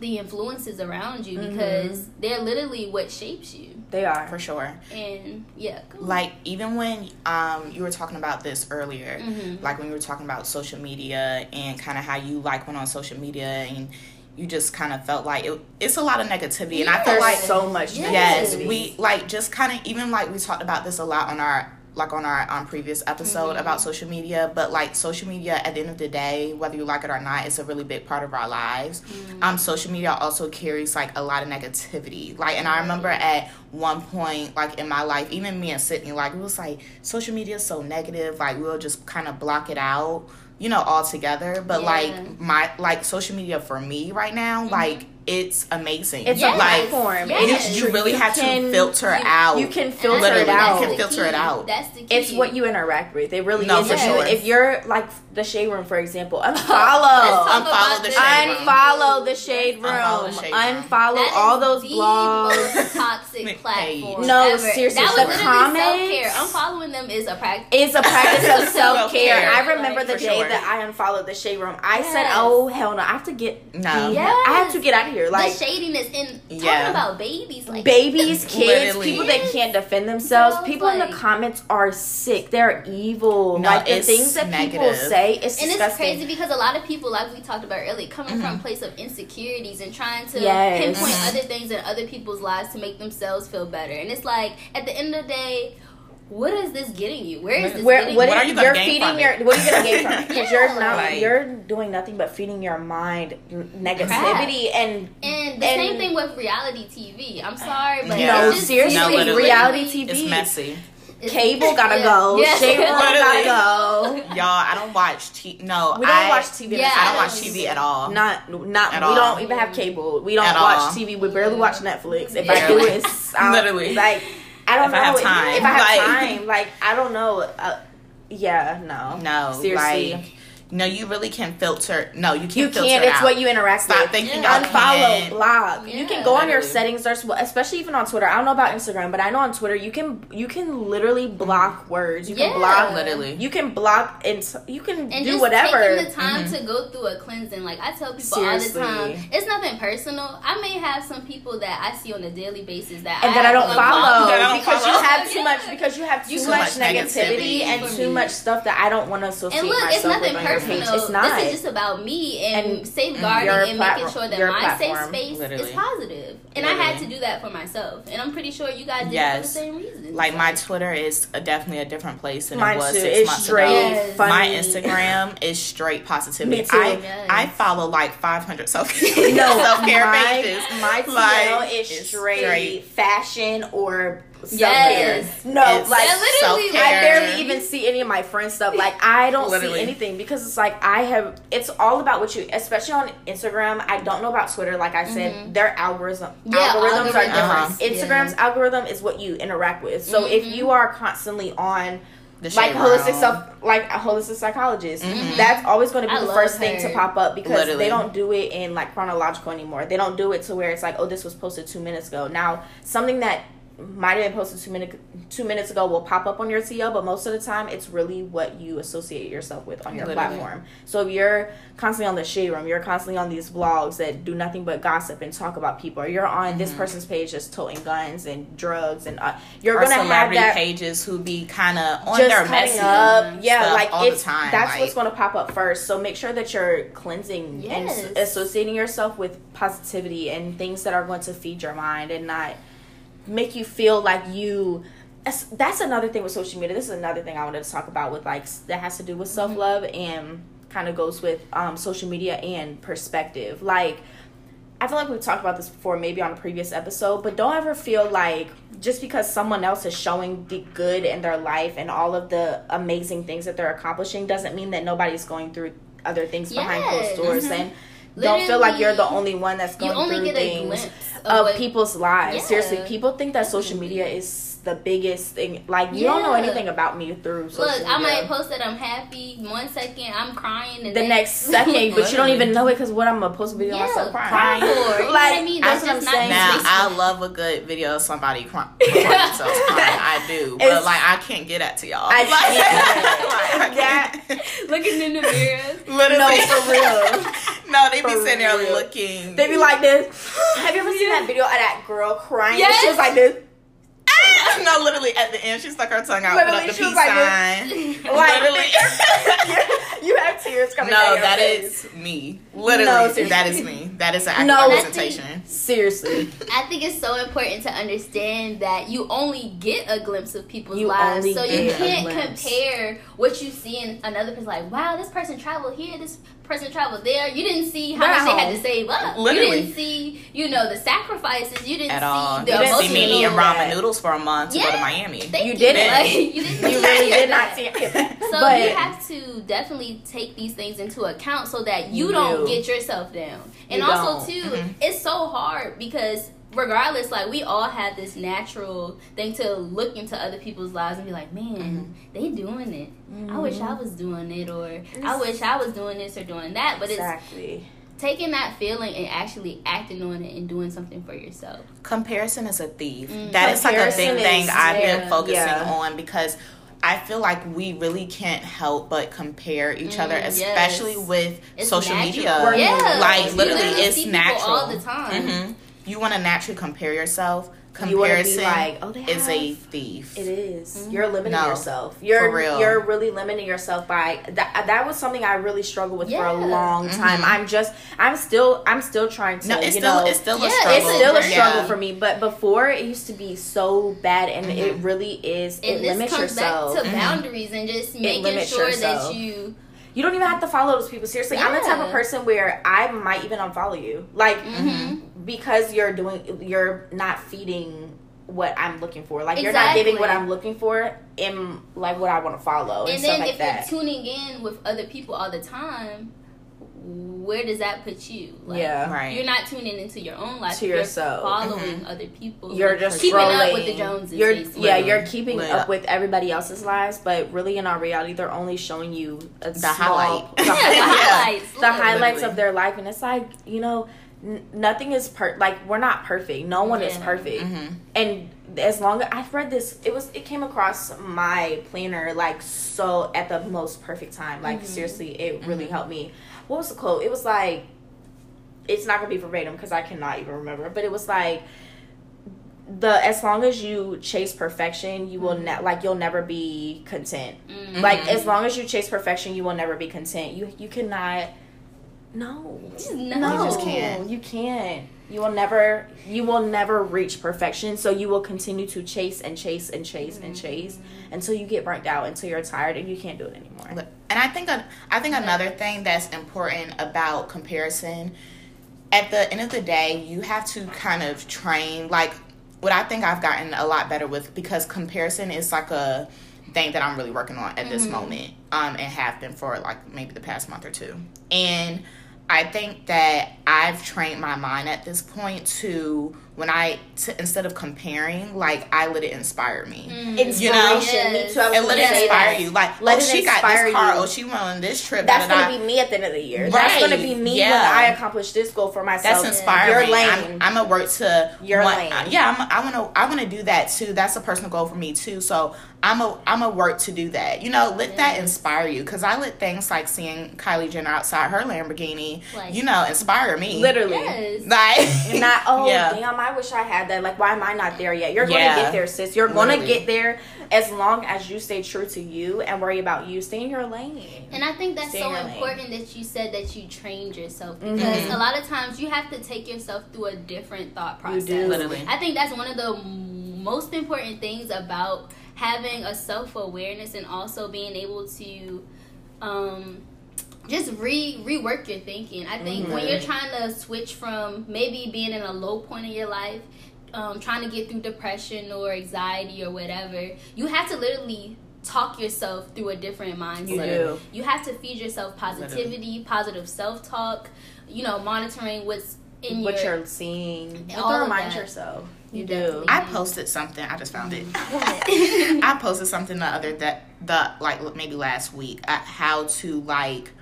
the influences around you because they're literally what shapes you. they are for sure And yeah, go like even when um you were talking about this earlier Mhm. like when you were talking about social media and kind of how you like went on social media and you just kind of felt like it, it's a lot of negativity and i feel like so much Yes. yes we like just kind of even like we talked about this a lot on our like on our on previous episode Mhm. about social media but like social media at the end of the day whether you like it or not it's a really big part of our lives Mm-hmm. um social media also carries like a lot of negativity like and i remember at one point like in my life even me and sydney like it was like social media is so negative like we'll just kind of block it out you know altogether but Yeah. like my like social media for me right now like it's amazing it's Yes. a like platform Yes. It you, you really You have can- to filter you- out you can filter that's- it out You can filter it out. That's the key. it's what you interact with. It really No, is. for If, you, sure. if you're like the shade room, for example, unfollow. Unfollow the shade room. Unfollow the shade room. Unfollow the shade room. Unfollow all those the blogs. toxic Page. platform. No, ever. seriously, that was the literally comments- self-care. Unfollowing them is a practice. It's a practice of self care. I remember the day sure. that I unfollowed the shade room. I said, "Oh hell no! I have to get No. the- I have to get out of here." Like the shadiness in Yeah. talking about babies, like babies, kids, Literally. people that can't defend themselves. So, people in the comments are sick. They're evil. No, like the it's things that people say, it's And disgusting. it's crazy because a lot of people, like we talked about earlier, coming from mm-hmm. a place of insecurities and trying to Yes. pinpoint other things in other people's lives to make themselves feel better. And it's like, at the end of the day, what is this getting you? Where is this Where, getting what you? What are you you're feeding your what are you gonna gain from it? Because you're not Like- you're doing nothing but feeding your mind negativity and And the And- same thing with reality TV. I'm sorry, but Yeah. no just- seriously No, reality TV. it's messy Cable gotta Yeah. go. Yes. Shade room gotta go. y'all i don't watch t- no We don't I, watch TV. Yeah, i don't watch tv at all Not not At we all. don't even have cable. We don't At watch all. TV. We barely watch Netflix. If I Yeah. do, it's I don't- Literally. like I don't If know I have time. If I have Like- time, like I don't know. Uh, yeah, no, no seriously. like no you really can filter no you can't you filter can't. it It's out. what you interact stop with. thinking Yeah. y'all unfollow, can block. you can go on your settings, there's especially even on Twitter. I don't know about Instagram, but I know on Twitter you can you can literally block words. You can Yeah. block. literally You can block and you can and do just whatever. taking the time mm-hmm. to go through a cleansing. Like I tell people Seriously. all the time, it's nothing personal. I may have some people that I see on a daily basis that and I that I don't have follow That I don't because you have too much because you have too You much much negativity negativity and too me. much stuff that I don't want to associate And look, myself it's nothing with on your page. personal. It's not. This is just about me and, And safeguarding and platform- making sure that my platform, safe space literally. is positive. And I had to do that for myself. And I'm pretty sure you guys did it for the same reason. Like my Twitter is a, definitely a different place than Mine it was too. six It's months straight ago. Funny. My Instagram is straight positivity. Me too. I Yes. I follow like 500 self no self care my, pages. My TL Like, is straight, straight. fashion or self Yes. No, It's like Yeah, literally, self-care. I barely even see any of my friends stuff. Like I don't Literally. see anything because it's like I have. It's all about what you, especially on Instagram. I don't know about Twitter. Like I said, their algorithm Mm-hmm. Yeah, algorithms are different. Uh-huh. Instagram's Yeah. algorithm is what you interact with. So if Mhm. you are constantly on The like holistic room. self, like a holistic psychologist, Mhm. that's always going to be I the love first thing to pop up because Literally. they don't do it in like chronological anymore. They don't do it to where it's like, oh, this was posted two minutes ago. Now something that might have been posted two minutes two minutes ago will pop up on your TL, but most of the time it's really what you associate yourself with on your Literally. platform. So if you're constantly on the shade room, you're constantly on these blogs that do nothing but gossip and talk about people, or you're on this person's page just toting guns and drugs, and uh, you're or gonna have that pages who be kind of on their messy up. Yeah, like all it's the time. that's like, what's going to pop up first. So make sure that you're cleansing Yes. and associating yourself with positivity and things that are going to feed your mind and not make you feel like you. That's, another thing with social media. This is another thing I wanted to talk about with like that has to do with self love and kind of goes with um, social media and perspective. Like I feel like we've talked about this before, maybe on a previous episode, but don't ever feel like just because someone else is showing the good in their life and all of the amazing things that they're accomplishing doesn't mean that nobody's going through other things behind closed doors Mhm. and don't feel like you're the only one that's you going only through get a things glimpse of, of what- people's lives. Seriously, people think that social media is the biggest thing. Like you don't know anything about me through social Look, media. I might post that I'm happy. One second, I'm crying, and the then- next second, but you don't even know it because what I'm gonna post a video of Yeah, myself crying. cry for it. You know what I mean? That's That's what I'm just not saying. Now. I love a good video of somebody crying, themselves crying. I do, but It's- like I can't get that to y'all. I Like, can't. like, I can't. looking in the mirror. Literally, No, for real. no, they be For sitting there looking. They be like this. Have you ever seen that video of that girl crying? Yes. She was like this. no, literally at the end, she stuck her tongue out, Literally, put up she the was peace like sign. Like Literally. you have tears coming No, down your face. me. Literally, No, seriously. that is me. That is an accurate No. representation. seriously. I think it's so important to understand that you only get a glimpse of people's You lives, so you can't compare what you see in another person. Like, wow, this person traveled here, this person traveled there. You didn't see how much they had to save up. Literally. You didn't see, you know, the sacrifices. You didn't At see all. the You didn't see me eating ramen noodles for a month to go to Yeah. Miami. You didn't. Like, you didn't. You really did not see it. So but you have to definitely take these things into account so that you You don't do. get yourself down. And You also don't. too, Mhm. it's so hard because regardless, like we all have this natural thing to look into other people's lives and be like, man, they doing it. I wish I was doing it, or I wish I was doing this or doing that. But exactly. it's taking that feeling and actually acting on it and doing something for yourself. Comparison is a thief. Mm. That is like a Comparison big thing is- I've yeah, been focusing yeah. on because I feel like we really can't help but compare each other, Mm, yes. especially with It's social natural. media. Yeah, Like literally, literally it's natural all the time. Mhm. You want to naturally compare yourself. You wanna be Comparison like, oh, they is a thief. It is. Mhm. You're limiting No, yourself. You're for real. you're really limiting yourself by that. That was something I really struggled with for a long time. Mhm. I'm just I'm still I'm still trying to No, it's you still know it's still Yeah, a it's struggle. it's still a Yeah. struggle for me. But before it used to be so bad, and it Mhm. really is. It And this limits comes yourself. back to Mhm. boundaries and just making sure yourself. that you. you don't even have to follow those people. Seriously, I'm the type of person where I might even unfollow you, like Mhm. Because you're doing you're not feeding what I'm looking for. Like you're not giving what I'm looking for in like what I want to follow and, And stuff then like if that. you're tuning in with other people all the time, where does that put you? Like, yeah. Right. You're not tuning into your own life. To you're yourself. Following mm-hmm. other people. You're just keeping scrolling. up with the Joneses. You're basically. yeah, you're keeping Literally. up with everybody else's lives, but really in our reality, they're only showing you a The small, highlight. the, Yeah, the highlights. the highlights Literally. of their life, and it's like you know, n- nothing is per like we're not perfect. No one is Yeah. perfect, Mhm. and as long as I've read this, it was it came across my planner like so at the most perfect time. Like Mhm. seriously, it really Mhm. helped me. What was the quote? It was like, it's not gonna be verbatim because I cannot even remember, but it was like the as long as you chase perfection, you will ne- like you'll never be content. Like as long as you chase perfection, you will never be content. You you cannot. No, No. no, You just can't. You can't. You will never. You will never reach perfection. So you will continue to chase and chase and chase and chase until you get burnt out, until you're tired and you can't do it anymore. And I think I think another thing that's important about comparison, at the end of the day, you have to kind of train like what I think I've gotten a lot better with because comparison is like a thing that I'm really working on at this moment, um, and have been for like maybe the past month or two. And I think that I've trained my mind at this point to when I instead of comparing, like I let it inspire me. Mm. Inspiration. You know? Me too. I was And let it inspire that. you. Like, Let oh, it she got inspire this car. you. Oh, she went on this trip. That's da, da, gonna da. be me at the end of the year. That's gonna be me Yeah. when I accomplish this goal for myself. That's inspiring. Your lane. I'm, I'm a work to Your want- lane. Uh, yeah, I'm, I want to. I want to do that too. That's a personal goal for me too. So I'm a. I'm a work to do that. You know, let that inspire you because I let things like seeing Kylie Jenner outside her Lamborghini, Like- you know, inspire me. Literally. Yes. Like not oh Yeah. damn, I wish I had that. Like, why am I not there yet? You're Yeah. gonna get there, sis. You're gonna Literally. get there as long as you stay true to you and worry about you. Stay in your lane. And I think that's Stay so your lane. important that you said that you trained yourself because Mhm. a lot of times you have to take yourself through a different thought process. do. Literally. I think that's one of the most important things about having a self awareness and also being able to um, just re rework your thinking. I think when you're trying to switch from maybe being in a low point in your life, um, trying to get through depression or anxiety or whatever, you have to literally talk yourself through a different mindset. You do. You have to feed yourself positivity, positive self talk. You know, monitoring what's in what your. you're seeing. You have All to remind yourself. You, You do. I posted something. I just found it. I posted something the other that the like maybe last week uh, how to like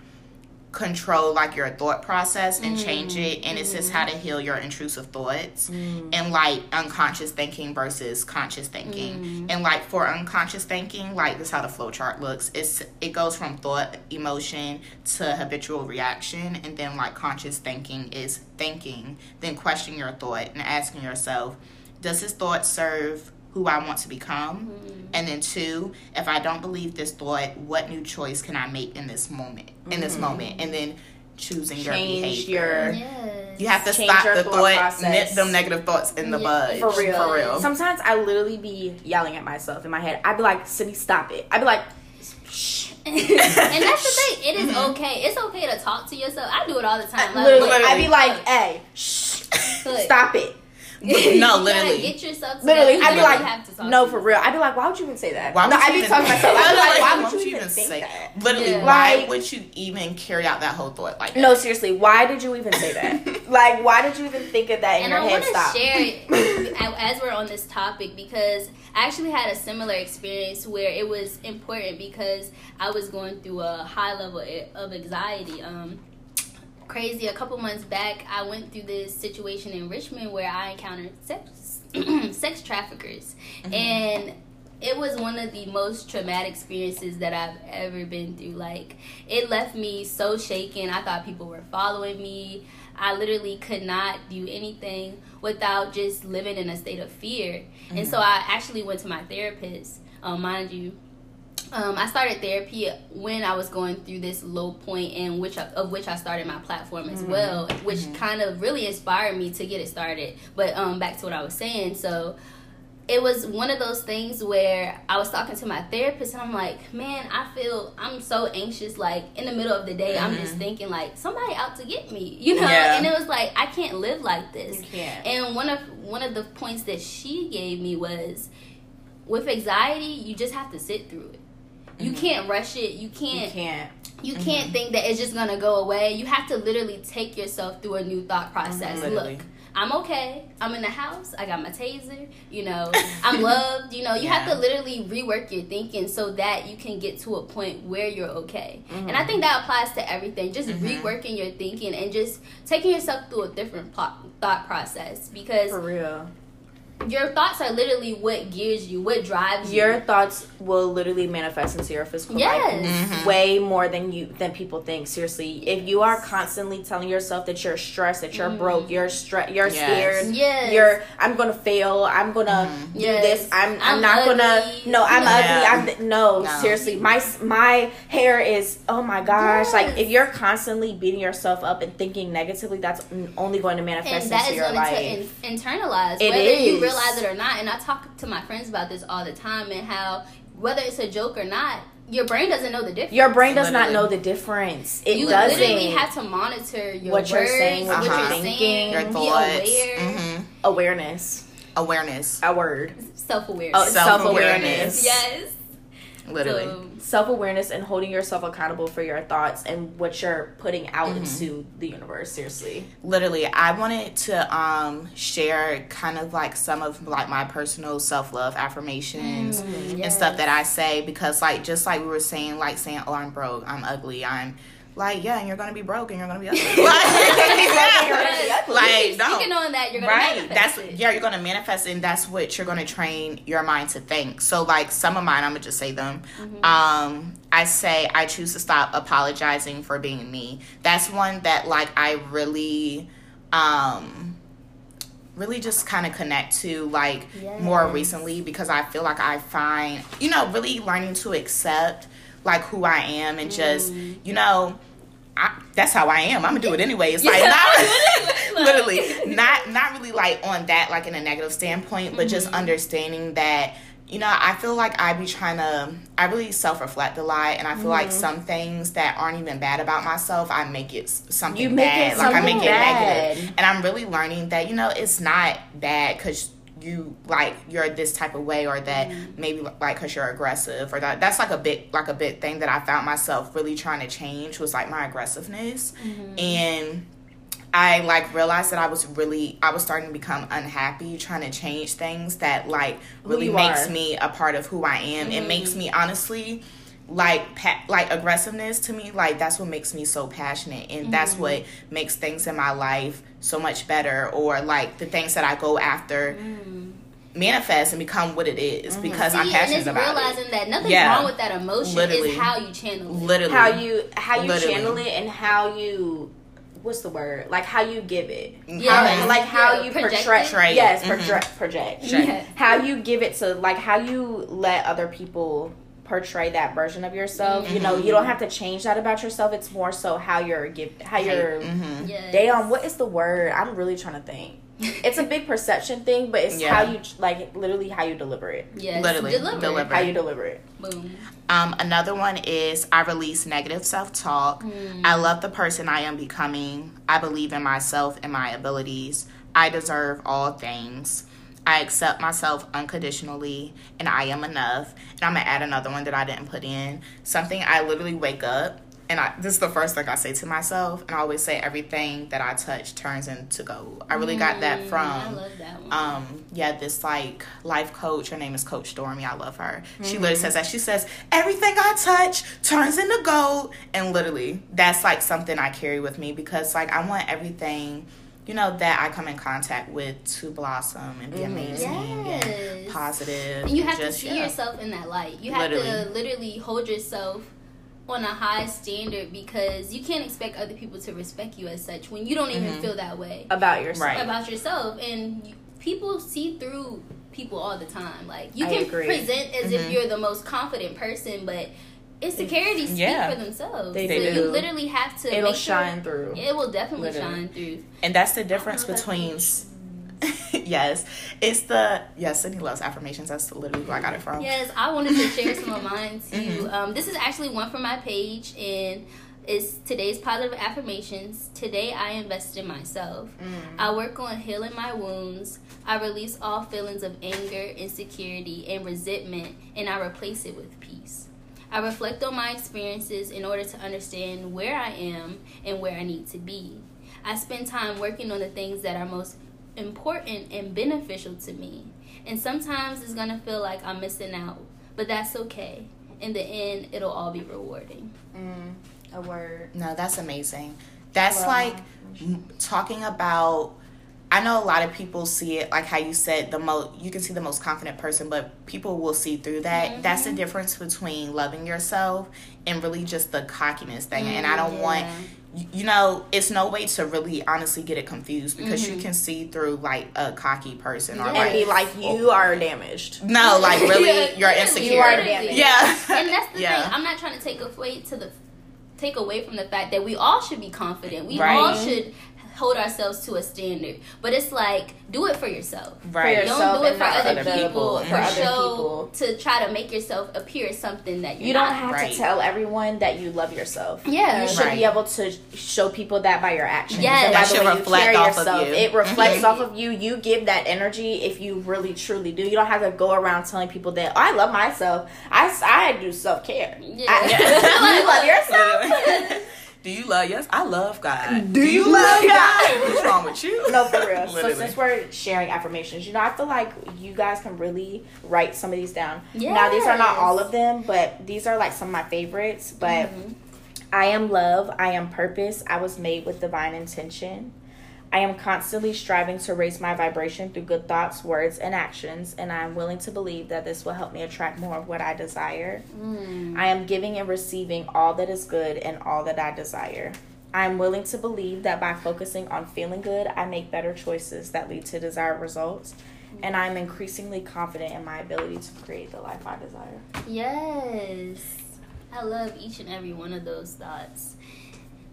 control like your thought process and change it and it says mm. how to heal your intrusive thoughts mm. and like unconscious thinking versus conscious thinking. Mm. And like for unconscious thinking like this is how the flow chart looks. It's it goes from thought emotion to habitual reaction and then like conscious thinking is thinking then questioning your thought and asking yourself does this thought serve who I want to become? Mm-hmm. And then two, if I don't believe this thought, what new choice can I make in this moment? In this mm-hmm. moment, and then choosing your behavior. your yes. you have to change stop the thought thought, process. nip them negative thoughts in the Yeah, bud. For real. For real. Sometimes I literally be yelling at myself in my head. I'd be like, Sydney, stop it. I'd be like, shh. and that's the thing. It is mm-hmm. okay. It's okay to talk to yourself. I do it all the time. Like, Literally, look, I'd be like, hey, shh. Stop it. no, you literally. get yourself. Literally. I'd be like, have to no, for real. I'd be like, why would you even say that? Why no, would I'd you be even- talking myself. I'd be like, why Why would you even say that? Literally, Yeah. why Like- would you even carry out that whole thought like that? No, seriously, why did you even say that? like, why did you even think of that in And your I head? want Stop. share it as we're on this topic because I actually had a similar experience where it was important because I was going through a high level of anxiety. Um, crazy. A couple months back, I went through this situation in Richmond where I encountered sex sex traffickers, and it was one of the most traumatic experiences that I've ever been through. Like, it left me so shaken. I thought people were following me. I literally could not do anything without just living in a state of fear. And so I actually went to my therapist. Um, mind you, um, I started therapy when I was going through this low point, in which I, of which I started my platform as well, which kind of really inspired me to get it started. But um, back to what I was saying, so it was one of those things where I was talking to my therapist and I'm like, man, I feel I'm so anxious. Like in the middle of the day, I'm just thinking like somebody out to get me, you know. Yeah. And it was like I can't live like this. And one of one of the points that she gave me was, with anxiety, you just have to sit through it. You mm-hmm. can't rush it. You You can't can't. you mm-hmm. can't think that it's just gonna go away. You have to literally take yourself through a new thought process. Mm-hmm. Literally. Look, I'm okay. I'm in the house. I got my taser. You know, I'm loved. You know, you have to literally rework your thinking so that you can get to a point where you're okay. Mm-hmm. And I think that applies to everything. Just reworking your thinking and just taking yourself through a different plot, thought process because For real. Your thoughts are literally what gears you, what drives you. Your thoughts will literally manifest into your physical Yes. life Mhm. way more than you than people think. Seriously, if you are constantly telling yourself that you're stressed, that you're broke, you're stre- you're Yes. scared, Yes. you're I'm gonna fail, I'm gonna do Yes. this, I'm I'm, I'm not gonna no, I'm Yeah. ugly, I'm no, No. seriously, my my hair is oh my gosh, like if you're constantly beating yourself up and thinking negatively, that's only going to manifest and into is your going life. to in, internalize It whether you is. Realize it or not and i talk to my friends about this all the time and how whether it's a joke or not your brain doesn't know the difference your brain does not know the difference. It you doesn't. You literally have to monitor your What you're words, saying, what what you're you're saying, thinking, Your be thoughts. aware, hmm awareness. Awareness. A word. self-awareness. Oh, Self-awareness. self-awareness. yes. Literally. So, Self awareness and holding yourself accountable for your thoughts and what you're putting out Mm-hmm. into the universe. Seriously. literally i wanted to um share kind of like some of like my personal self-love affirmations and yes. stuff that i say because like just like we were saying like saying oh i'm broke i'm ugly i'm like yeah and you're gonna be broke and you're gonna be ugly. Yes. like Keep no speaking on that, you're gonna right. that's it. yeah you're gonna manifest and that's what you're gonna train your mind to think. So like some of mine i'm gonna just say them. Mm-hmm. um i say i choose to stop apologizing for being me. That's one that like i really um really just kind of connect to like more recently because i feel like i find you know really learning to accept like who i am and just Mm. you know I, that's how I am. I'm gonna do it anyway. It's like not gonna do it anyway. literally not not really like on that like in a negative standpoint, but just Mm-hmm. understanding that you know I feel like I be trying to I really self reflect a lot, and I feel like Mm-hmm. some things that aren't even bad about myself, I make it something You make bad. it like I make it bad. negative, and I'm really learning that you know it's not bad because you like you're this type of way or that Mm-hmm. maybe like because you're aggressive or that that's like a big like a big thing that i found myself really trying to change was like my aggressiveness Mm-hmm. and i like realized that i was really i was starting to become unhappy trying to change things that like really makes are. me a part of who i am it makes me honestly like pa- like aggressiveness to me like that's what makes me so passionate and that's mm-hmm. what makes things in my life so much better or like the things that i go after mm. manifest and become what it is mm-hmm. because i'm See, and passionate it's about realizing it that nothing's Yeah. wrong with that emotion. Literally. It's how you channel it. literally How you how you Literally. channel it and how you what's the word? Like how you give it. Yeah. How, like how Yeah, you project portray. it. Right. Yes, Mhm. project project. Yeah. How you give it to like how you let other people portray that version of yourself. You know, you don't have to change that about yourself. It's more so how you're give how you're mm-hmm. Yes. damn, what is the word? I'm really trying to think. It's a big perception thing, but it's Yeah. how you like literally how you deliver it. Yes. Literally, Deliver. deliver. How you deliver it. Boom. Um, another one is I release negative self talk. Mm. I love the person I am becoming. I believe in myself and my abilities. I deserve all things. I accept myself unconditionally and I am enough. And I'm gonna add another one that I didn't put in. Something I literally wake up and I, this is the first thing I say to myself, and I always say everything that I touch turns into gold. I really got that Mm, from I love that one. um yeah this like life coach her name is coach stormy i love her she literally says that she says everything i touch turns into gold and literally that's like something i carry with me because like i want everything you know that i come in contact with to blossom and be amazing Yes. and positive And you and have just, to see yeah. yourself in that light. You have to Literally. literally hold yourself on a high standard because you can't expect other people to respect you as such when you don't even Mhm. feel that way About yourself. Right. about yourself. And you, people see through people all the time. Like you I can agree. present as if Mhm. you're the most confident person, but insecurities speak Yeah. for themselves. They so do. you literally have to. It'll make sure- shine through. It will definitely Literally. shine through. and that's the difference between yes it's the yes sydney loves affirmations that's literally where i got it from Yes, I wanted to share some of mine too. Mhm. Um, this is actually one from my page, and it's today's positive affirmations. Today, I invest in myself. I work on healing my wounds. I release all feelings of anger, insecurity, and resentment, and I replace it with peace. I reflect on my experiences in order to understand where I am and where I need to be. I spend time working on the things that are most important and beneficial to me. And sometimes it's going to feel like I'm missing out, but that's okay. In the end, it'll all be rewarding. Mm, a word. No, that's amazing. That's Well, like talking about. I know a lot of people see it like how you said the most you can see the most confident person, but people will see through that. Mm-hmm. That's the difference between loving yourself and really just the cockiness thing. and I don't want you- you know, it's no way to really honestly get it confused because Mm-hmm. you can see through like a cocky person or and like be like, you are damaged. no, like really Yeah, you're insecure. You are damaged. Yeah. and that's the Yeah. thing. I'm not trying to take away to the take away from the fact that we all should be confident. We Right. all should hold ourselves to a standard. But it's like do it for yourself. Right. For Don't do it for not other people, people, for for other show people. to try to make yourself appear as something that you're You don't not. have Right. to tell everyone that you love yourself. Yeah. you should Right. be able to show people that by your actions. Yes. and by That the should way you reflect carry off of yourself. you. It reflects off of you. You give that energy if you really truly do. You don't have to go around telling people that "Oh, I love myself. I, I do self care. Yeah. you love yourself. Do you love yes? I love God. Do you love God? What's wrong with you? No, for real. So since we're sharing affirmations, you know, I feel like you guys can really write some of these down. Now these are not all of them, but these are like some of my favorites. But mm-hmm. I am love. I am purpose. I was made with divine intention. I am constantly striving to raise my vibration through good thoughts, words, and actions, and I am willing to believe that this will help me attract more of what I desire. Mm. I am giving and receiving all that is good and all that I desire. I am willing to believe that by focusing on feeling good, I make better choices that lead to desired results. And I am increasingly confident in my ability to create the life I desire. Yes. I love each and every one of those thoughts.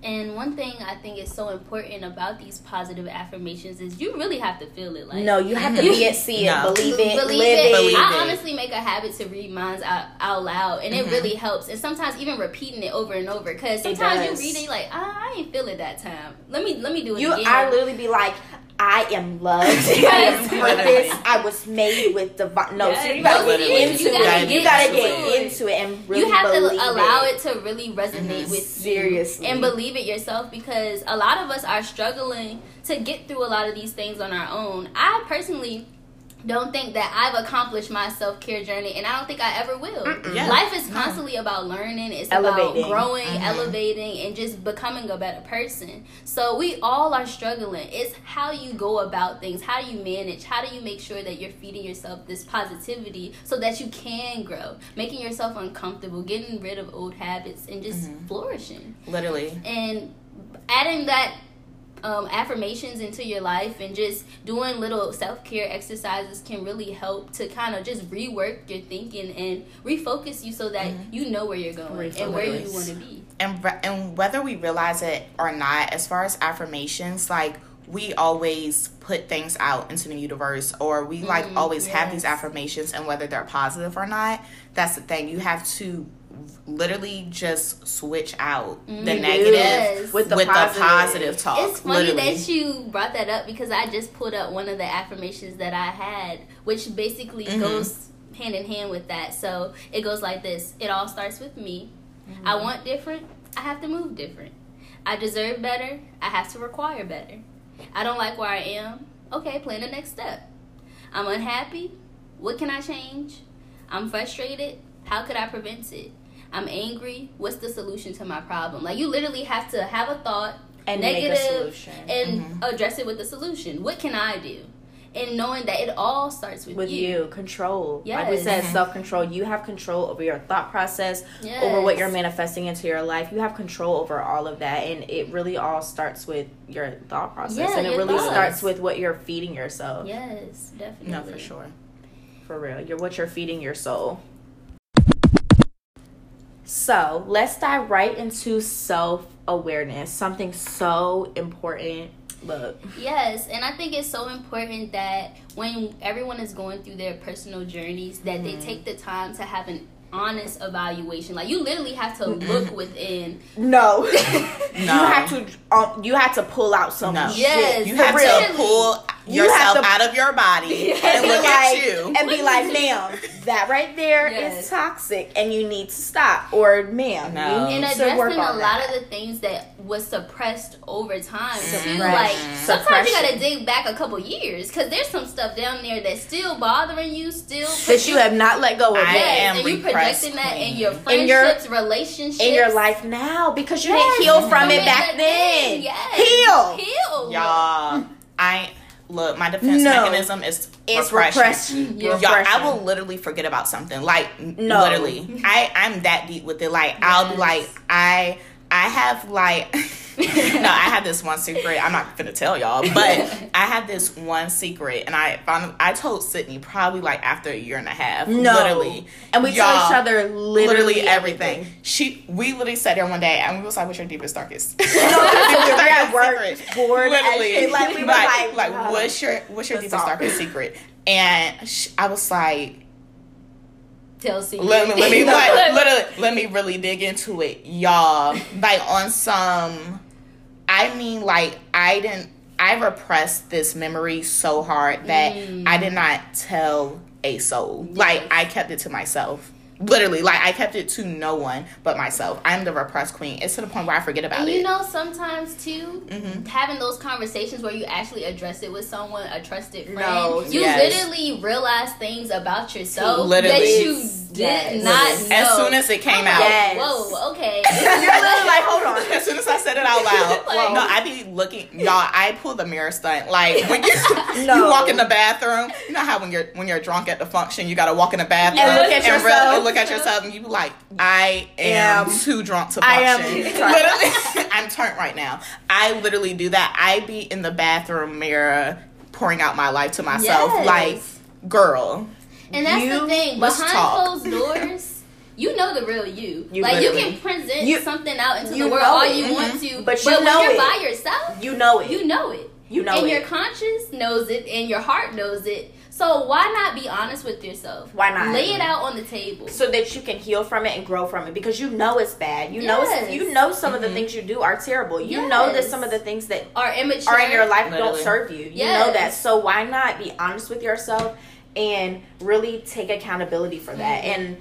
And one thing I think is so important about these positive affirmations is you really have to feel it. Like no, you have to be it, see it, No. believe it, believe live it. it. Believe I it. honestly make a habit to read mine out, out loud, and it Mhm. really helps. And sometimes even repeating it over and over, because sometimes you read it like, ah, I ain't feel it that time. Let me let me do it You, again. I literally be like, I am loved. I am Yes. purpose. I was made with divine. No, Yes. so you gotta get into You it. gotta you get gotta into get it. into it and really you have to allow it. it. to really resonate Mhm. with Seriously. you and believe it yourself because a lot of us are struggling to get through a lot of these things on our own. I personally don't think that I've accomplished my self care journey, and I don't think I ever will. Yeah. Life is No. constantly about learning. It's Elevating. about growing, Mhm. elevating, and just becoming a better person. So we all are struggling. It's how you go about things, how do you manage, how do you make sure that you're feeding yourself this positivity so that you can grow, making yourself uncomfortable, getting rid of old habits, and just Mhm. flourishing. Literally. And adding that um, affirmations into your life and just doing little self care exercises can really help to kind of just rework your thinking and refocus you so that Mhm. you know where you're going and where you want to be. and re- and whether we realize it or not as far as affirmations like we always put things out into the universe or we like Mm, always have these affirmations and whether they're positive or not that's the thing you have to literally just switch out the Mm, negative yes. with the with positive. the positive talk It's funny literally. that you brought that up because I just pulled up one of the affirmations that I had, which basically Mhm. goes hand in hand with that. So it goes like this It all starts with me. I want different, I have to move different. I deserve better, I have to require better. I don't like where I am. Okay, plan the next step. I'm unhappy. What can I change? I'm frustrated. How could I prevent it? I'm angry. What's the solution to my problem? Like you literally have to have a thought and make a negative solution and Mhm. address it with a solution. What can I do? And knowing that it all starts with, with you. Control. Like we Yes. said, Mhm. self control. You have control over your thought process, Yes. over what you're manifesting into your life. You have control over all of that, and it really all starts with your thought process, Yeah, and it really thoughts. starts with what you're feeding yourself. Yes, definitely. no for sure For real, you're what you're feeding your soul. So let's dive right into self awareness. Something so important. Look, Yes, and I think it's so important that when everyone is going through their personal journeys, that they Mm-hmm. take the time to have an honest evaluation. Like you literally have to look within. no, you have to. Um, you have to pull out some No. shit. Yes, you have real. to pull You yourself have to- out of your body Yes. and look like, at you and be like, ma'am, that right there is Yes. toxic, and you need to stop. Or, ma'am, No. you And to work addressing on a lot that. of the things that was suppressed over time too. Mm-hmm. Like sometimes you gotta dig back a couple years because there's some stuff down there that's still bothering you, still that you have not let go of. I. Yes, am and you repressed projecting that in queen. your In your- friendships, relationships, in your life now because you Yes, didn't heal from from it it back back then. then, yes. Heal. Heal. y'all i look, my defense No. mechanism is It's repression. repression. Yeah. Y'all, I will literally forget about something. Like No. literally, I I'm that deep with it. Like I'll be like I I have like no, I have this one secret. I'm not gonna tell y'all, but I have this one secret, and I found I told Sydney probably like after a year and a half. No. literally, And we Y'all, each other literally, literally everything. She, we literally sat there one day and we was like, "What's your deepest darkest?" No, were at work, Secret. bored Literally. Like we were like, like, like, what's your what's your deepest talk. darkest secret? And sh- I was like, Tell secret. let me, let me like, literally let me really dig into it, y'all. Like on some, I mean, like I didn't. I repressed this memory so hard that Mm. I did not tell a soul. Yes. Like I kept it to myself. Literally, like I kept it to no one but myself. I'm the repressed queen. It's to the point where I forget about And it. you know, sometimes too, Mhm. having those conversations where you actually address it with someone, a trusted friend, No, you yes. literally realize things about yourself Literally. that you did Yes. not Literally. know. as soon as it came I'm out, like, Yes. Whoa, okay. You're like, hold on. As soon as I said it out loud, Like- no, I be looking, y'all. I pull the mirror stunt. Like when you No. you walk in the bathroom, you know how when you're when you're drunk at the function, you gotta walk in the bathroom And look at really- yourself. Look at yourself, and you be like, I am Am- too drunk to I am function. turned. literally, I'm turned right now. I literally do that. I be in the bathroom mirror pouring out my life to myself, Yes. like, girl. And that's You the thing. let's Behind talk. closed doors, you know the real you. You like you can present You- something out into the world know all it. you Mhm. want to, But you when know you're it. by yourself, You know it. you know it. You know it. and it. your conscience knows it, and your heart knows it. So why not be honest with yourself? Why not? Lay it out on the table. so that you can heal from it and grow from it because you know it's bad. You know Yes. it's, you know some of the Mhm. things you do are terrible. You know that some of the things that Or immature. are in your life Literally. don't serve you. You Yes. know that. So why not be honest with yourself and really take accountability for that Mhm. and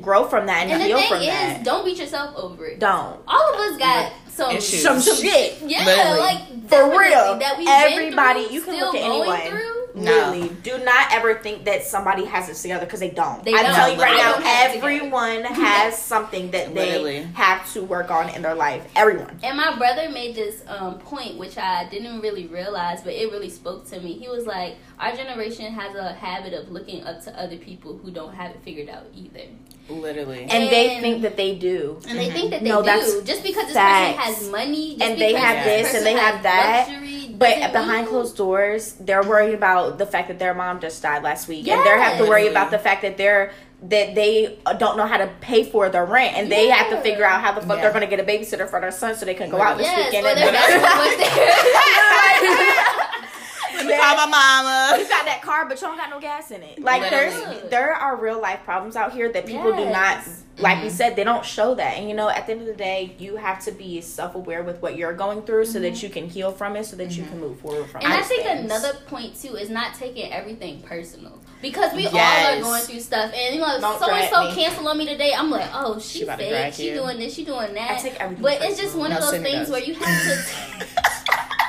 grow from that and, And the heal thing from is, that. don't beat yourself over it. Don't. All of us got some Issues. Some shit. Yeah, Literally. like For real. That we Everybody- been through, you can look at anyone. Through. No. Really, do not ever think that somebody has it together because they don't. They I'm don't. telling you right now, don't have it everyone has something that they Literally. have to work on in their life. Everyone. And my brother made this um, point, which I didn't really realize, but it really spoke to me. He was like, "Our generation has a habit of looking up to other people who don't have it figured out either, Literally. And they think that they do. and they Mhm. think that they No, that's do just because this facts. person has money, just And they have this this and they have that, luxury, But behind mean- closed doors, they're worried about the fact that their mom just died last week, and they have to worry about the fact that they're that they don't know how to pay for their rent, and they have to figure out how the fuck Yeah. they're going to get a babysitter for their son so they can go out this yes, weekend. or and they're messing with Let me call my mama. you got that car, but you don't got no gas in it. Like there's there are real life problems out here that people do not like we Mhm. said, they don't show that. And you know, at the end of the day, you have to be self aware with what you're going through so that you can heal from it so that you can move forward from Mm-hmm. And I think things. another point too is not taking everything personal because we all are going through stuff. And you know, so and so cancel on me today. I'm like, oh, she, She about fake. drag She doing this. She doing that. I take everything but it's just personal. one of those things does. where you have to.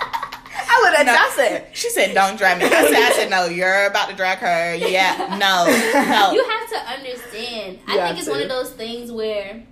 I would have No. just said. She said, "Don't drag me." I said, "I said no. You're about to drag her. Yeah, no, no." you have to understand. You I think it's to. one of those things where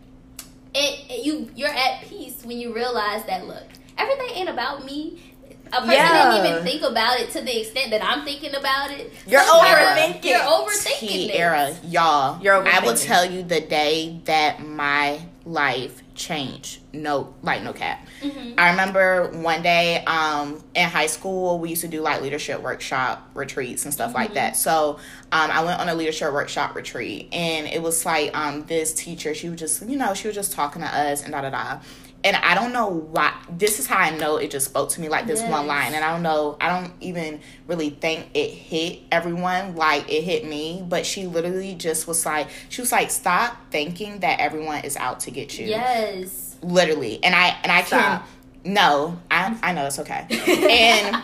it, it- you you're at peace when you realize that look, everything ain't about me. A person Yeah. didn't even think about it to the extent that I'm thinking about it. You're Sometimes overthinking. You're overthinking T era, y'all. You're I will tell you the day that my life changed. No, like no cap. Mhm. I remember one day um, in high school, we used to do like leadership workshop retreats and stuff like that. So um, I went on a leadership workshop retreat, and it was like um, this teacher. She was just, you know, she was just talking to us and da da da. And I don't know why. This is how I know it just spoke to me like this one line. And I don't know. I don't even really think it hit everyone like it hit me. But she literally just was like, she was like, stop thinking that everyone is out to get you Yes. literally and i and i Stop. can no i i know it's okay and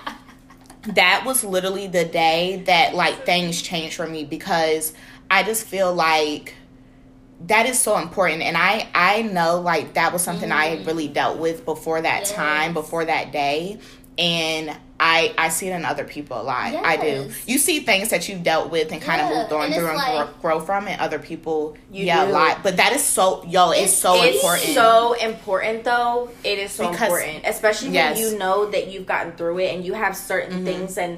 that was literally the day that like things changed for me because i just feel like that is so important and i i know like that was something i Mm. really dealt with before that Yes. time before that day and I I see it in other people a lot. I do. You see things that you've dealt with and kind Yeah, of moved on and through and like- grow, grow from, and other people, You yeah, do. a lot. But that is so, yo, it's, It's- so important. it's important. so important though it is so Because- important especially Yes. when you know that you've gotten through it and you have certain Mhm. things and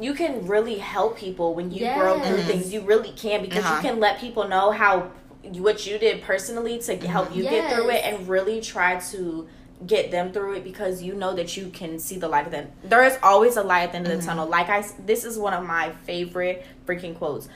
you can really help people when you grow through Yes. things you really can because Uh-huh. you can let people know how what you did personally to help you get through it and really try to get them through it because you know that you can see the light of them there is always a light at the end of the mm-hmm. tunnel like I, this is one of my favorite freaking quotes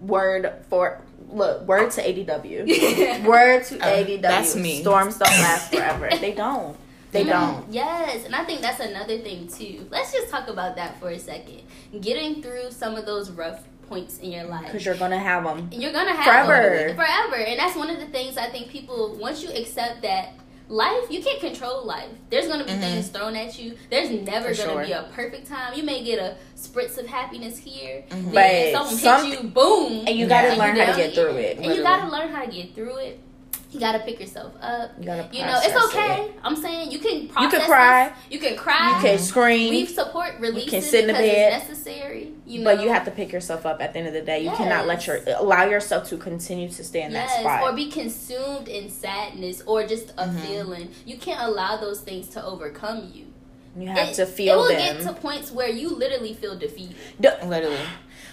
word for look word to adw Word to ADW. that's me. Storms don't last forever. they don't. They mm-hmm. don't. Yes, and I think that's another thing too. Let's just talk about that for a second. Getting through some of those rough points in your life. Because you're gonna have them. You're gonna have Forever. them forever, and that's one of the things I think people once you accept that life you can't control life. There's gonna be Mhm. things thrown at you. There's never For gonna sure. be a perfect time. You may get a spritz of happiness here, Mhm. then But something some- hit you, boom, And you gotta Yeah. learn how to get through again. it. And you gotta learn how to get through it. You gotta pick yourself up. You gotta You know, it's okay. it. I'm saying you can Process You can cry. this. You can cry. You can scream. We support releases sit in the because bed. it's necessary. You know, but you have to pick yourself up at the end of the day. You cannot let your allow yourself to continue to stay in that spot. or be consumed in sadness or just a Mm-hmm. feeling. You can't allow those things to overcome you. you have It- to feel. It will them. get to points where you literally feel defeated. Literally.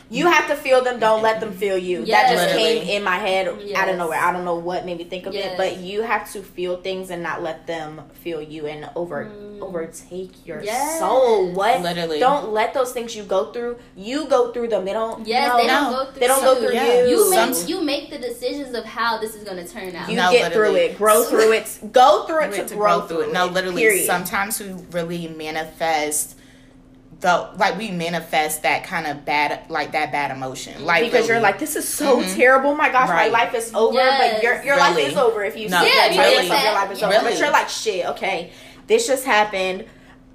You have to feel them. Don't let them feel you. That just Literally. came in my head out of nowhere. I don't know what made me think of Yes. it, but you have to feel things and not let them feel you and over Mm. overtake your Yes. soul. What? Literally. Don't let those things you go through. You go through them. They don't. Yes, no, they don't no. go through. They don't go you. through Yeah. you. You Some- make you make the decisions of how this is going to turn out. You No, get through it. Grow through it. Go through it Really to, grow through it. No, literally. Period. Sometimes we really manifest the like we manifest that kind of bad like that bad emotion. Like because you're like, this is so Mhm. terrible. My gosh, Right. my life is over. Yes. But your your life is over if you No, see Yeah, that. if you yourself think your life is yeah. over. But you're like, shit. Okay, this just happened.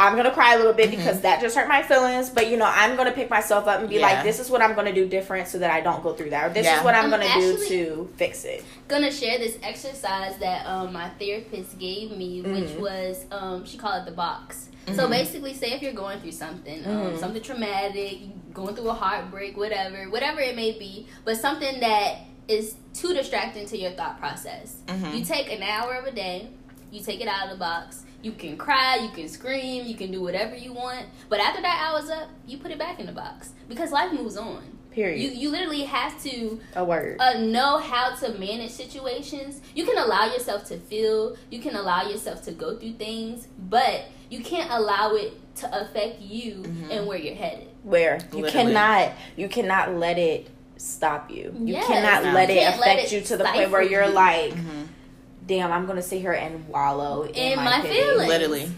I'm gonna cry a little bit because that just hurt my feelings. But you know, I'm gonna pick myself up and be Yeah. like, this is what I'm gonna do different so that I don't go through that. Or this Yeah. is what I'm I'm gonna do to fix it. gonna share this exercise that um, my therapist gave me, which Mhm. was um, she called it the box. So Mhm. basically, say if you're going through something, um, Mhm. something traumatic, going through a heartbreak, whatever, whatever it may be, but something that is too distracting to your thought process. Mhm. You take an hour of a day, you take it out of the box. You can cry, you can scream, you can do whatever you want, but after that hour's up, you put it back in the box because life moves on. Period. You you literally have to a word. uh, know how to manage situations. You can allow yourself to feel, you can allow yourself to go through things, but you can't allow it to affect you Mhm. and where you're headed. where you cannot you cannot let it stop you. You Yes. cannot No. let You it can't let affect it you to the point where you're you. like, Mhm. Damn, I'm gonna sit here and wallow in, In my, my feelings. literally. And-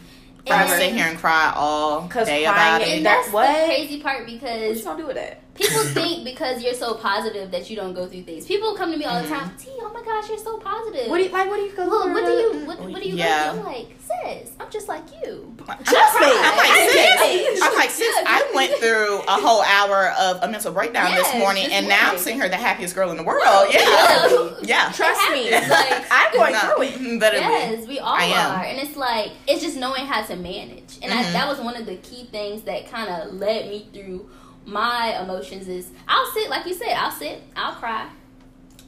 I'm gonna sit here and cry all day about it. And that's what? the crazy part because What you gonna do with that? People think because you're so positive that you don't go through things. People come to me all the time, T, oh my gosh, you're so positive. What do you like? What do you go Look, through? what do you what, what do you Yeah. go through? I'm like, sis, I'm just like you. Trust me. I'm like, I sis. I'm like, sis, I went through a whole hour of a mental breakdown Yes, this morning, this and now I'm seeing her the happiest girl in the world. Well, yeah. Yeah. Trust me. happens, like- I'm going through it. Literally. Yes, we all I am. are, and it's like it's just knowing how to manage, and I, Mhm. that was one of the key things that kind of led me through my emotions. Is I'll sit, like you said, I'll sit, I'll cry,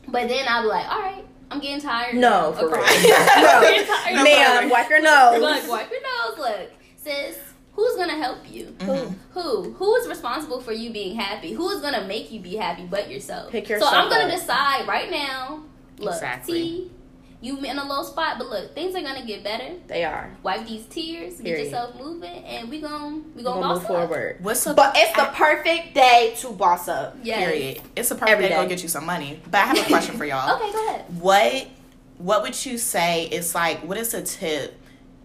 but then I'll be like, all right, I'm getting tired. No, for real. No. I'm getting tired. No, Ma'am, for wipe your nose. Look, wipe your nose. Look, sis, who's gonna help you? Mhm. Who? Who is responsible for you being happy? Who is gonna make you be happy but yourself? Pick yourself So I'm gonna up. decide right now. Look, Exactly. T, you in a low spot, but look, things are gonna get better. They are. Wipe these tears, Period. get yourself moving, and we gon' we We're gonna, gonna boss move up. forward. What's a But it's the perfect day to boss up. Yes. period? It's a perfect Every day to go get you some money. But I have a question for y'all. Okay, go ahead. What What would you say is like? What is a tip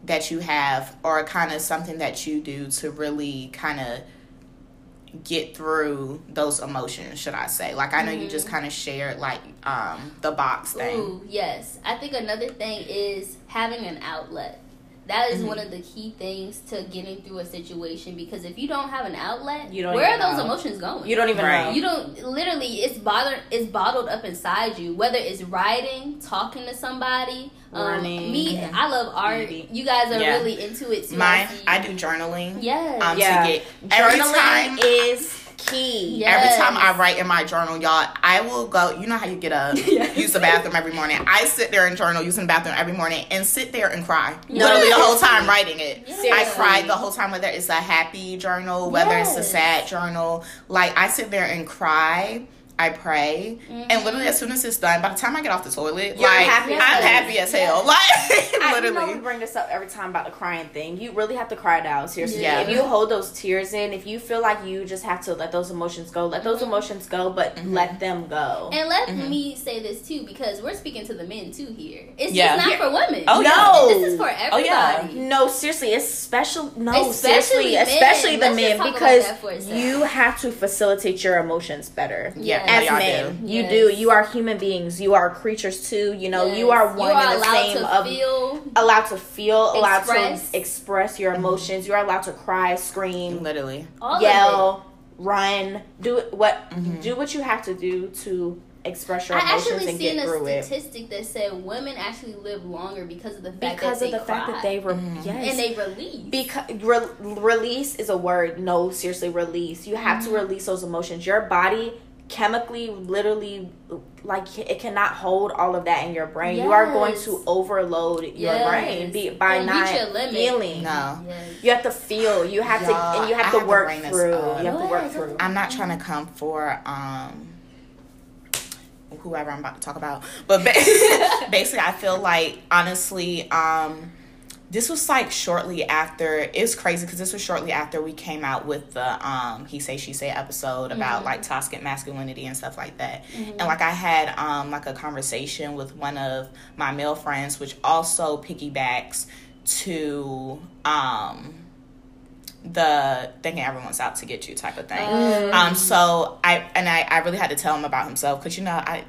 that you have, or kind of something that you do to really kind of get through those emotions? Should I say? Like I know you just kind of shared like um the box thing. Ooh, yes. I think another thing is having an outlet. That is Mm-hmm. one of the key things to getting through a situation because if you don't have an outlet, You don't where are those know. emotions going? You don't even Right. know. You don't literally. It's bothered. It's bottled up inside you. Whether it's writing, talking to somebody, um, Running. me. Mhm. I love art. Reading. You guys are Yeah. really into it too. Mine, see. I do journaling. Yes. Um, Yeah. to get every Journaling time. is key. Yeah. Every time I write in my journal, y'all, I will go. You know how you get up, Yes. use the bathroom every morning. I sit there and journal, using the bathroom every morning, and sit there and cry. No, Literally the whole time writing it. Yes. I cried the whole time, whether it's a happy journal, whether it's a sad journal. Like I sit there and cry. I pray, and literally as soon as it's done, by the time I get off the toilet, You're like happy I'm hell. happy as hell. Yes. Like I, you know, literally, we bring this up every time about the crying thing. You really have to cry it out. Seriously, Yeah. if you hold those tears in, if you feel like you just have to let those emotions go, let those Mhm. emotions go, but Mhm. let them go. And let Mhm. me say this too, because we're speaking to the men too here. It's Yeah. just not for women. Oh, no, This is for everybody. Oh, yeah. No, seriously, it's special. No, Especially seriously, men. especially the Let's men because that for a second. you have to facilitate your emotions better. yeah, Yes. As y'all men, do. you Yes. do. You are human beings. You are creatures too. You know, you are one You are and the allowed same to of feel. allowed to feel, allowed Express. to express your emotions. You are allowed to cry, scream, Literally, All of yell, run, do it- what Mhm. do what you have to do to express it. your I emotions actually and seen get a through it. statistic that said women actually live longer because of the fact Because that of they the fact that cry they were Mhm. yes. and they release. because re- release is a word. No, seriously, release. You have Mm-hmm. to release those emotions. Your body chemically, literally, like it cannot hold all of that in your brain. You are going to overload your Yes. brain be, by And not reach your limit. feeling. no. Yes. You have to feel. You have to, Y'all, and you have I to have work bring this through. You have to work through. I'm not trying to come for um whoever I'm about to talk about, but basically, I feel like honestly, um, this was like shortly after. It's crazy because this was shortly after we came out with the um he say she say episode about Mhm. like toxic masculinity and stuff like that. Mhm. And like I had um like a conversation with one of my male friends, which also piggybacks to um the thinking everyone's out to get you type of thing. Mm. Um, so I and I, I really had to tell him about himself because you know I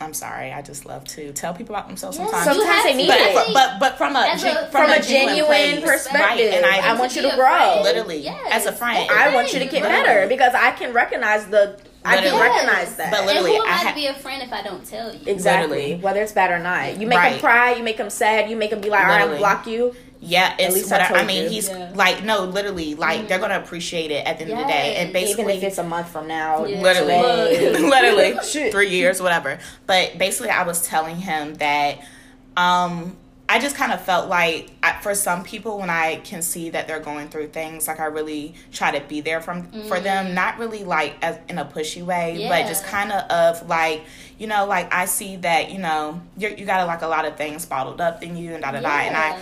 I'm sorry I just love to tell people about themselves Yes, sometimes. Sometimes have they need but, it. but but but from a, gen- a- from, From a a genuine place. perspective, right? And I, I want you to grow. friend. Literally, Yes. as a friend. I want you to get Literally. better because I can recognize the. I can recognize that. But And literally, who am I I, ha- to be a friend if I don't tell you? Exactly. Literally. Whether it's bad or not. You make Right. them cry, you make them sad, you make them be like, all right, I'm Literally. block you. Yeah, it's least I what I, I mean. you. He's Yeah. like no, literally, like they're gonna appreciate it at the end of the day, and basically, Even if it's a month from now. Yeah. literally literally three years whatever but basically i was telling him that um i just kind of felt like I, for some people when i can see that they're going through things like i really try to be there from for them not really like as in a pushy way but just kind of of like you know like i see that you know you're, you got like a lot of things bottled up in you and da da da and i Yeah.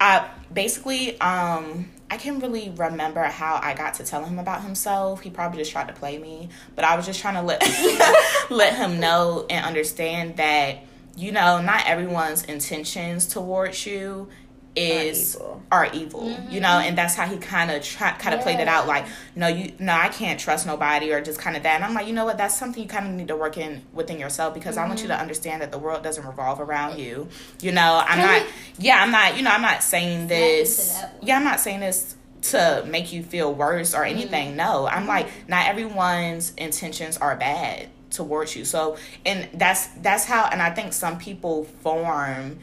I basically um I can't really remember how I got to tell him about himself. He probably just tried to play me, but I was just trying to let let him know and understand that you know not everyone's intentions towards you is evil. are evil, you know, and that's how he kind of try kind of played it out like no you no I can't trust nobody or just kind of that and I'm like you know what that's something you kind of need to work in within yourself because I want you to understand that the world doesn't revolve around you you know I'm Can not yeah I'm not you know I'm not saying this yeah I'm not saying this to make you feel worse or anything no I'm like not everyone's intentions are bad towards you so and that's that's how and I think some people form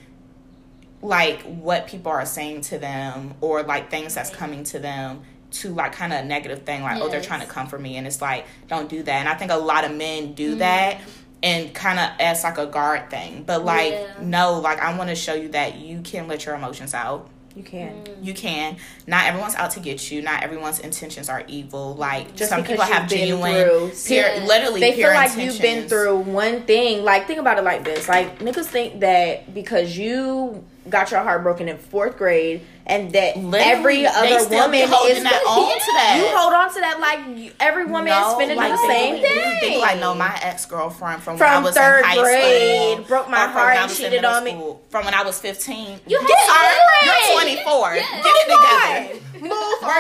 like what people are saying to them or like things that's coming to them to like kind of a negative thing like oh they're trying to comfort me and it's like don't do that and i think a lot of men Mm-hmm. do that and kind of as like a guard thing but like Yeah. no like i want to show you that you can let your emotions out You can. you can not everyone's out to get you not everyone's intentions are evil like Just some people have been genuine through- pure, Yeah. literally They feel like you've been through one thing. Like, think about it like this. Like, niggas think that because you got your heart broken in fourth grade and that Literally, every other still be woman holding is that on to that. You hold on to that like you- every woman is No, spending like, the think- same you thing. think like no, my ex girlfriend from, when I was third in high grade, school, broke my heart and cheated middle on me. From when I was fifteen, You had Get to her- You're 24. Yes. Get it together. Move Work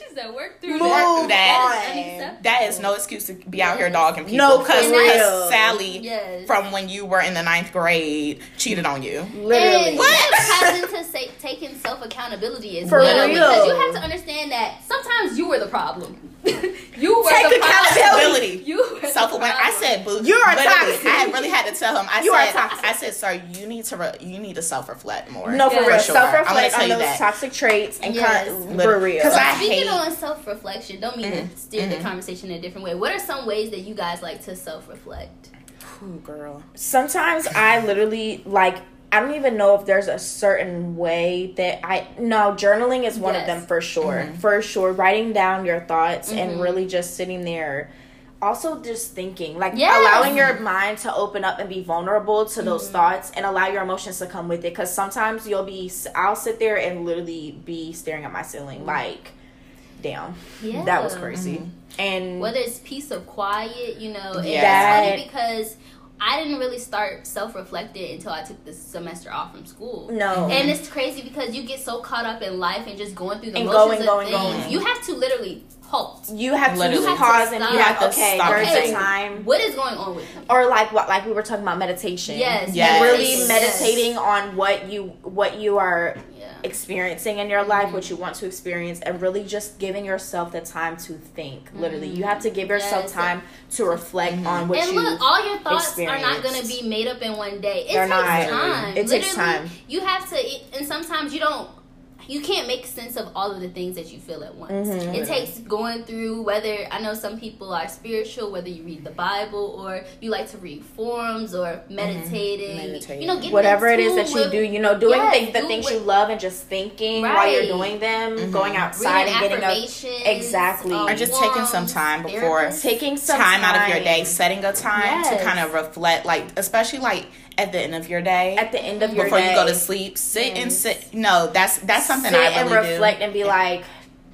through that. Work through Move that. through that. That is. That is no excuse to be out here dogging people. No, because. Sally Yes. from when you were in the ninth grade cheated on you. Literally. What? that ties into say, taking self accountability is. For well. real. Because you have to understand that sometimes you were the problem. you were Take the problem. accountability. You were the Self awareness. I said, "Boo." You are literally, toxic. I really had to tell him. I You are said, toxic. I said, "Sir, you need to re- you need to self reflect more." No, for Yeah. real. Sure. Self reflect on those that. toxic traits and Yes. con- Lit- for real. Because I speaking hate- Mm-hmm. on self reflection, don't mean to steer the conversation in a different way. What are some ways that you guys like to self reflect? Ooh, girl. sometimes I literally like I don't even know if there's a certain way that I no journaling is one of them for sure. Mm-hmm. For sure, writing down your thoughts Mhm. and really just sitting there. Also, just thinking, like Yes. allowing your mind to open up and be vulnerable to those Mm-hmm. thoughts, and allow your emotions to come with it. Because sometimes you'll be, I'll sit there and literally be staring at my ceiling, like, damn, Yeah. that was crazy. Mm-hmm. And Whether it's peace of quiet, you know, Yeah. it's funny because I didn't really start self reflecting until I took this semester off from school. no, And it's crazy because you get so caught up in life and just going through the And motions going, of going, things. going. You have to literally halt. you have to Literally. pause You have to and be stop. like, You have to okay, stop there's and a time. What is going on with me? or like what like we were talking about meditation Yes, Yes. really yes. meditating on what you what you are Yeah. Experiencing in your life what you want to experience and really just giving yourself the time to think literally you have to give yourself Yes. time to reflect Mhm. on what and you look, all your thoughts are not going to be made up in one day. It They're takes not. time. It takes Literally, time. You have to, and sometimes you don't. You can't make sense of all of the things that you feel at once. Mhm. It takes going through whether I know some people are spiritual, whether you read the Bible or you like to read forums or meditating. Meditating. You know, getting whatever it is that you with- do you know doing Yes, things, the do things what- you love and just thinking while you're doing them Mhm. going outside reading and getting up Exactly. um, Or just taking some time before- therapists. taking some time, out of your day, setting a time to kind of reflect, like especially like at the end of your day, at the end of your before day you go to sleep, sit and Yes. sit. No, that's that's something sit I and really reflect do. and be like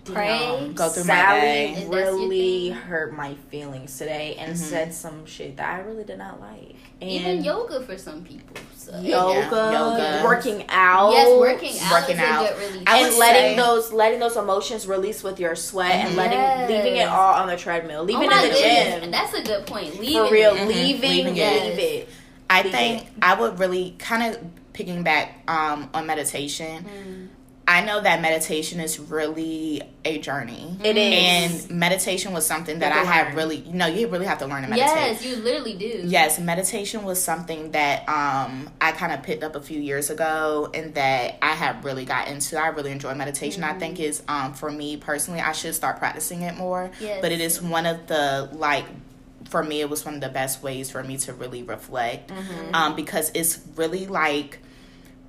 Pray. damn, Go through my Sally day. If that's your really hurt my feelings today and Mhm. said some shit that I really did not like. And Even yoga for some people. So. yoga, yoga. working out, Yes, working out Working out. a good release. I and letting say- those letting those emotions release with your sweat and Mhm. letting Yes. leaving it all on the treadmill, leaving oh my in the goodness, gym. That's a good point. Leaving For real, it. Leaving, Leaving leave it. I think it. I would really kind of picking back um, on meditation. Mm. I know that meditation is really a journey. It is. And meditation was something that I have had really, you know, you really have to learn to meditate. Yes, you literally do. Yes, meditation was something that um, I kind of picked up a few years ago and that I have really got into. I really enjoy meditation. I think is um, for me personally, I should start practicing it more. Yes. But it is one of the like for me, it was one of the best ways for me to really reflect Mm-hmm. um, because it's really like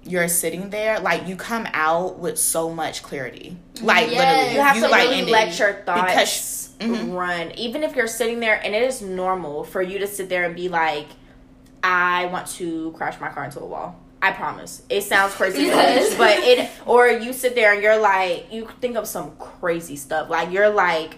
you're sitting there like you come out with so much clarity like Yes. literally You have to like really let your thoughts because- mhm. run. Even if you're sitting there and it is normal for you to sit there and be like, I want to crash my car into a wall. I promise. It sounds crazy, Yes. but it or you sit there and you're like you think of some crazy stuff. Like you're like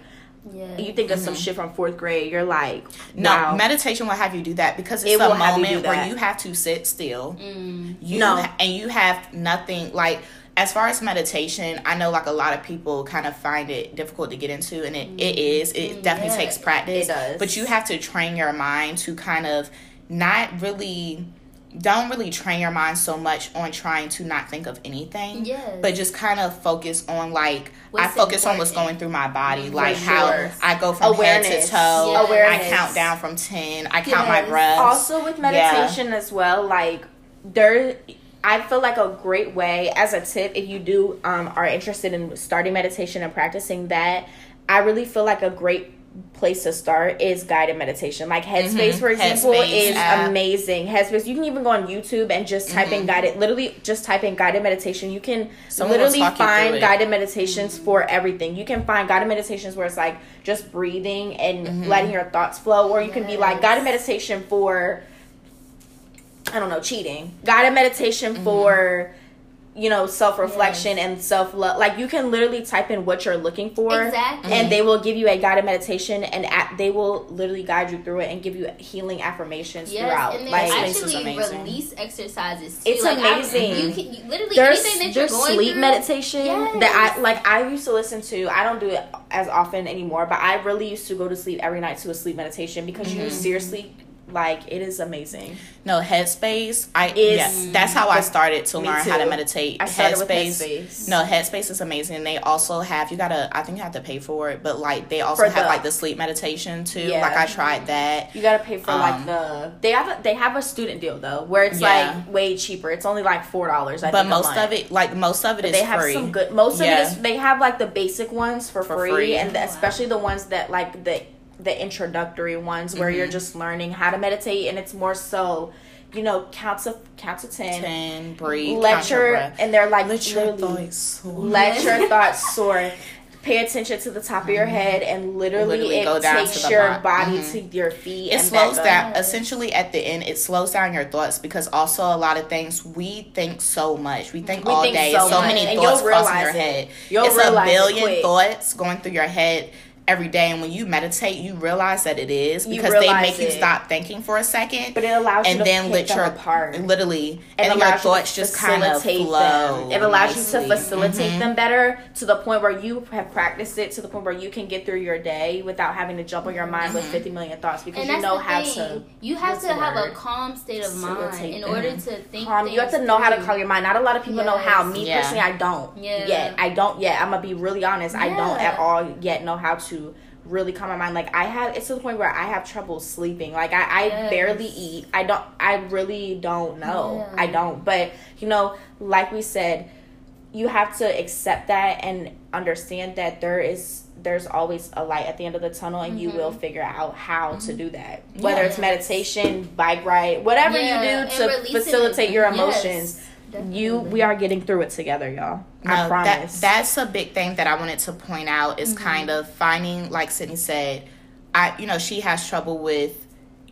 Yeah. you think of some shit from fourth grade. You're like, no wow. meditation will have you do that because it's It a will have you moment where you have to sit still Mm. you No. ha- and you have nothing like as far as meditation i know like a lot of people kind of find it difficult to get into and it, it is it definitely Mm. Yeah, takes practice it does. but you have to train your mind to kind of not really don't really train your mind so much on trying to not think of anything Yes. but just kind of focus on like i What's focus on what's going through my body For like sure. how i go from head Awareness. to toe Yes. Awareness. i count down from 10 i count my Yes. breaths also with meditation as well like there i feel like a great way as a tip if you do um, are interested in starting meditation and practicing that i really feel like a great place to start is guided meditation like headspace for example Mm-hmm. Headspace is app. amazing headspace you can even go on youtube and just type in guided literally just type in guided meditation you can Mm-hmm. Someone literally talk you through find guided meditations for everything you can find guided meditations where it's like just breathing and Mm-hmm. letting your thoughts flow or you can be like guided meditation for I don't know, cheating. Guided meditation Mm-hmm. for you know self reflection Yes. and self love. Like you can literally type in what you're looking for, Exactly. and they will give you a guided meditation, and at, they will literally guide you through it and give you healing affirmations Yes, throughout. and Like actually amazing. release exercises. Too. It's like, I- amazing. you can you, literally there's anything that you're there's going sleep through, meditation Yes. that I like I used to listen to. I don't do it as often anymore, but I really used to go to sleep every night to a sleep meditation because Mm-hmm. you seriously like it is amazing. No, Headspace. I Is- yes, that's how I started to learn how to meditate. I started with Headspace. No, Headspace is amazing. They also have you gotta. I think you have to pay for it, but like they also For have the- like the sleep meditation too. Yeah. Like I tried that. You gotta pay for like Um, the they have a, they have a student deal though where it's Yeah. like way cheaper. It's only like four dollars. But most of it, like most of it is they have free. some good. Most Yeah. of it is they have like the basic ones for, For free, free. and the, especially the ones that like the the introductory ones where you're Mhm. just learning how to meditate, and it's more so, you know, count to count to ten, Ten, breathe, let count your and they're like Let your thoughts soar. let your thoughts soar. Pay attention to the top of your head, and literally, Literally it go down takes to the your body Mhm. to your feet. it and slows down essentially at the end it slows down your thoughts because also a lot of things we think so much we think We all think day so so, many thoughts crossing your head You'll it's a it billion quick. thoughts going through your head every day and when you meditate you realize that it is because they realize make you stop thinking for a second But it allows you and to then pick let them your apart. literally It and your allows you thoughts just kind of facilitate flow them. It allows you to facilitate Mhm. them better to the point where you have practiced it to the point where you can get through your day without having to jump on your mind with Mhm. 50 million thoughts because and you know how thing. to You have to the have a calm state of mind Facilitate in them. order to think. calm. You have to things know how to calm your mind. Not a lot of people know how. Me Yeah. personally, I don't Yeah. yet. I don't yet. I'm gonna be really honest. I don't at all yet know how to really calm my mind. Like I have, it's to the point where I have trouble sleeping. Like I, I Yes. barely eat. I don't. I really don't know. Yeah. I don't. But you know, like we said, you have to accept that and understand that there is there's always a light at the end of the tunnel and you Mhm. will figure out how to do that whether it's meditation bike ride whatever Yeah, you do to facilitate it. your Yes, emotions you we are getting through it together y'all i promise That, that's a big thing that I wanted to point out is Mm-hmm. kind of finding, like Sydney said, I you know she has trouble with,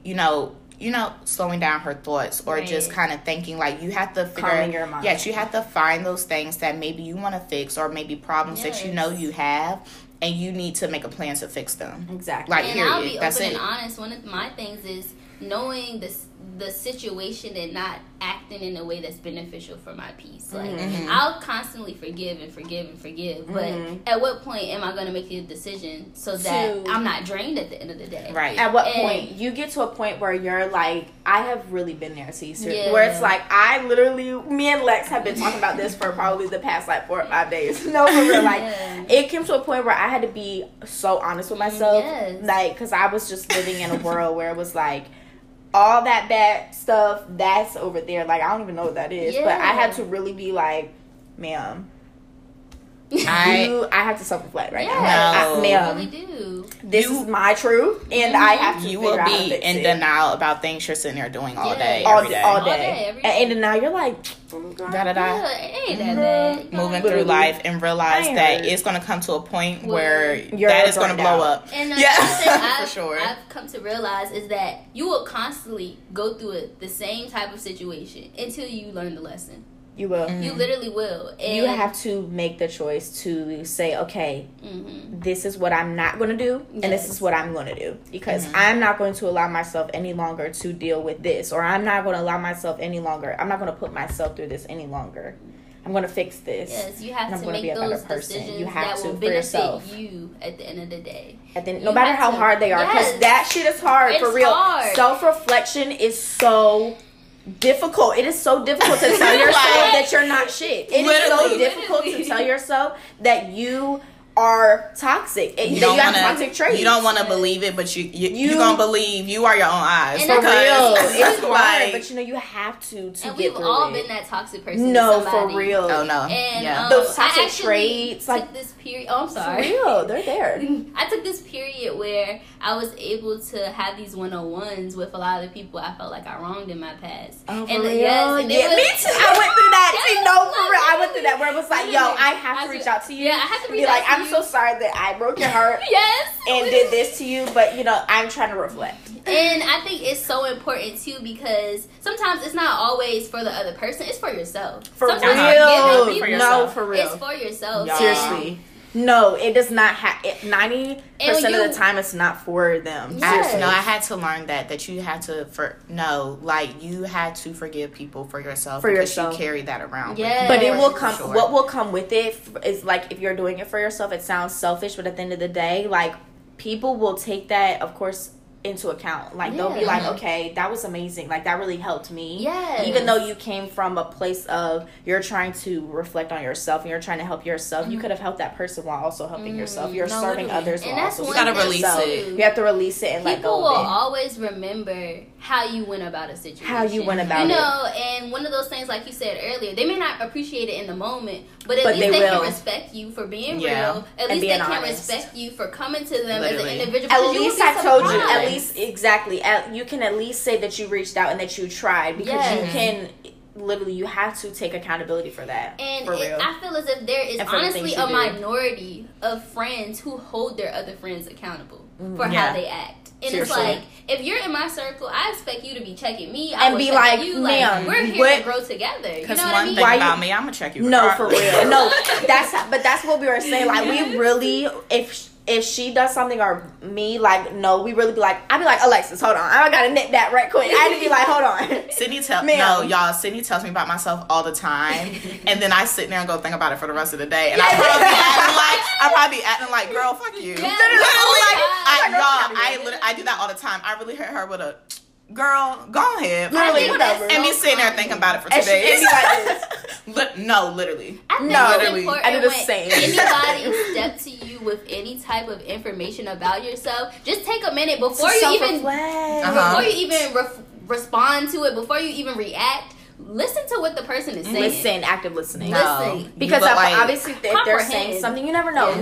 you know, you know, slowing down her thoughts or just kind of thinking like you have to figure. Calming your mind. Yes, you have to find those things that maybe you want to fix or maybe problems that you know you have, and you need to make a plan to fix them. exactly Like, and I'll period. be That's open it. and honest. One of my things is knowing this the situation and not acting in a way that's beneficial for my peace. Like Mhm. I'll constantly forgive and forgive and forgive, but Mhm. at what point am I going to make a decision so that To- I'm not drained at the end of the day? Right. at what And- point you get to a point where you're like i have really been there Cesar, Yeah. where it's like i literally me and lex have been talking about this for probably the past like four or five days no for real like Yeah. it came to a point where i had to be so honest with myself Yes. like because i was just living in a world where it was like all that bad stuff that's over there. Like i don't even know what that is but i had to really be like ma'am I you i have to self-reflect right now Yeah, No. I- you ma'am really do. this You- is my truth and i have to you figure will out how to be fix in it. denial about things you're sitting there doing all Yeah. day, all every day, day. all All day. day, every and, and now you're like, oh my God. Da da da. Yeah, it ain't that mm-hmm. bad. moving through life and realize that it's going to come to a point Where where that is going to blow up. And uh, Yeah, another thing for I've, sure. I've come to realize is that you will constantly go through it, the same type of situation until you learn the lesson. You will. Mm. You literally will. And, You have to make the choice to say, okay, hmm this is what I'm not going to do, and this is what I'm going to do. Because Mhm. I'm not going to allow myself any longer to deal with this, or I'm not going to allow myself any longer. I'm not going to put myself through this any longer. I'm going to fix this. Yes, you have I'm to gonna make be a better those person. decisions You have that to will for benefit yourself. you at the end of the day. And then, no matter how to- hard they are, because Yes. that shit is hard for real. Self reflection is so difficult. It is so difficult to tell yourself that you're not shit. It is so difficult to tell yourself that you are toxic. You don't you have want toxic to. traits. You don't want to believe it, but you you You- you gonna believe you are your own eyes. And for real. because- It's hard, like- but you know you have to to and get we've all it. been that toxic person. to no, for real. oh no, And yeah. um, Those toxic I actually traits, took like- this period. Oh, I'm For sorry. real, they're there. I took this period where I was able to have these one on ones with a lot of the people I felt like I wronged in my past. Oh, for and real? yes, and yeah, was- me too. I went through that. See, Yes, no, for real. I went through that where it was like, yo. I have to reach out to you. Yeah, I have to reach be like, out to I'm I'm so sorry that I broke your heart yes. and did this to you, but you know, I'm trying to reflect. And I think it's so important too because sometimes it's not always for the other person; it's for yourself. For sometimes real. For no, for real. it's for yourself. Y'all. Seriously. No, it does not have. Ninety percent of the time, it's not for them. Yeah. Yes. I, no, I had to learn that that you had to for no, like you had to forgive people for yourself For because yourself. you carry that around. with you. But it will come. sure. What will come with it is like if you're doing it for yourself, it sounds selfish, but at the end of the day, like people will take that, of course, into account. Like they'll be like, okay, that was amazing. Like that really helped me. Yeah. Even though you came from a place of you're trying to reflect on yourself and you're trying to help yourself, you could have helped that person while also helping yourself. You're Mm-hmm. No, serving literally. others And while that's also one gotta release yourself. it. You have to release it and let People go will of it. always remember how you went about a situation. How you went about you it. You know, and one of those things, like you said earlier, they may not appreciate it in the moment, but at But least they they, can respect you for being Yeah. real. At And least they being can respect you for coming to them Literally. as an individual. At because you would least I told you. At least exactly. At, you can at least say that you reached out and that you tried because you Yes. can literally you have to take accountability for that. And for it, real. I feel as if there is And the honestly a do. minority of friends who hold their other friends accountable mm-hmm. for Yeah. how they act. And it's like, if you're in my circle, I expect you to be checking me. I And be like, you. ma'am, we're here what- to grow together. You know Because what one I mean? thing Why you- about me, I'm gonna check you. No, for real. No, that's but that's what we were saying. Like we really, if if she does something or me, like no, we really be like, I'd be like Alexis, hold on, I gotta nip that right quick. I had to be like, hold on. Sydney tell Ma'am. no y'all. Sydney tells me about myself all the time, and then I sit there and go think about it for the rest of the day, and I probably be acting like I probably be acting like girl, fuck you. Yeah. Literally, Like, I, y'all, I literally, I do that all the time. I really hit her with a girl. Go ahead, I Literally, whatever. and me sitting there thinking about it for two she- days. like Li- no, literally. I think No, it's literally. important I do the when same. anybody step to you with any type of information about yourself, just take a minute before you even Uh-huh. before you even ref- respond to it, before you even react. Listen to what the person is saying. Listen, active listening. No, Listen. Because But, ob- like, obviously, if they're saying something, you never know. Yes.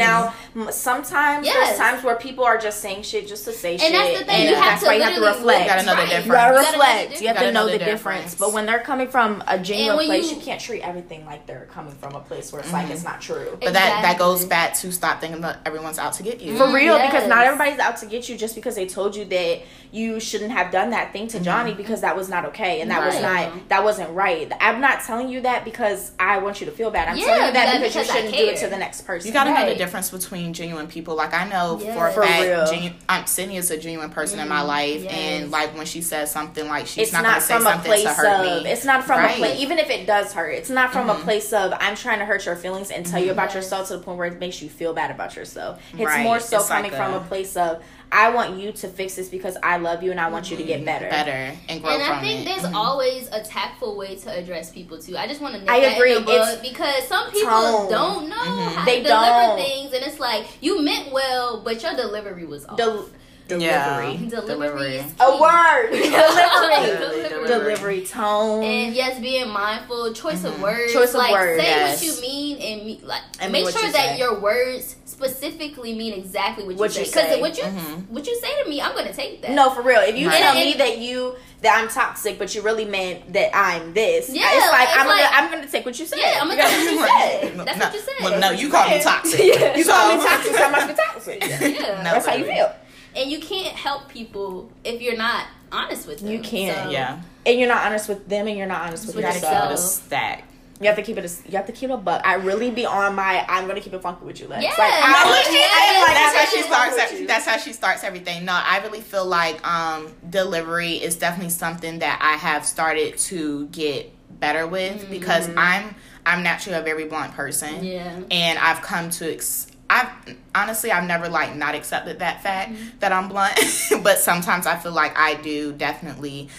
Now, sometimes Yes. there's times where people are just saying shit just to say shit, And that's the thing, you have that's to why you have to reflect. You gotta know the Right. difference. You gotta You gotta know the reflect. You have to know the Gotta know the difference. difference. But when they're coming from a genuine place, you- you can't treat everything like they're coming from a place where it's like it's mm-hmm. not true. But that that goes back to stop thinking that everyone's out to get you. For real, because not everybody's out to get you just because they told you that you shouldn't have done that thing to Johnny because that was not okay and that was not that wasn't right. I'm not telling you that because I want you to feel bad. I'm Yeah, telling you that because, because you shouldn't do it to the next person. You gotta know the difference between genuine people. Like I know Yes. for a For fact, genu- um, Sydney is a genuine person in my life, yes. and like when she says something, like she's it's not, not, gonna say from a something place to hurt of me. it's not from Right. a place even if it does hurt it's not from Mhm. a place of i'm trying to hurt your feelings and tell you about Yes. yourself to the point where it makes you feel bad about yourself it's Right. more so It's like coming from a- a place of i want you to fix this because i love you and i want you to get better better and grow And from I think it. there's Mhm. always a tactful way to address people too. I just want to nip I that agree. in the bud because some people tone. don't know Mhm. how They to deliver don't. things, and it's like you meant well, but your delivery was off. Del- Yeah. Delivery delivery, Delivery. is key. a word delivery Delivery. delivery tone And yes, being mindful, choice of words, Choice of like words, say yes. what you mean, and me, like And make sure you that say. your words specifically mean exactly what you What say. Because what you Mhm. what you say to me, I'm gonna take that. no for real if you Right. tell And- me and- that you that i'm toxic but you really meant that i'm this Yeah, it's like it's i'm like- gonna i'm gonna take what you said Yeah, I'm gonna You take what you gotta- said. That's no, what you said. Well, no, you call me toxic. Yeah. you So- call me toxic so i must be toxic Yeah. No, that's how you feel and you can't help people if you're not honest with them. You can't. So, Yeah, and you're not honest with them and you're not honest with you gotta yourself keep it a yourself. stack. you have to keep it a, you have to keep it a buck i really be on my i'm gonna keep it funky with you Lex. Yeah, like, no, I, yeah, I, like, that's how she starts. fuck. That's how she starts everything. No, I really feel like um, delivery is definitely something that I have started to get better with because I'm I'm naturally a very blunt person, Yeah. and I've come to. Ex- I've honestly I've never like not accepted that fact that I'm blunt, but sometimes I feel like I do definitely.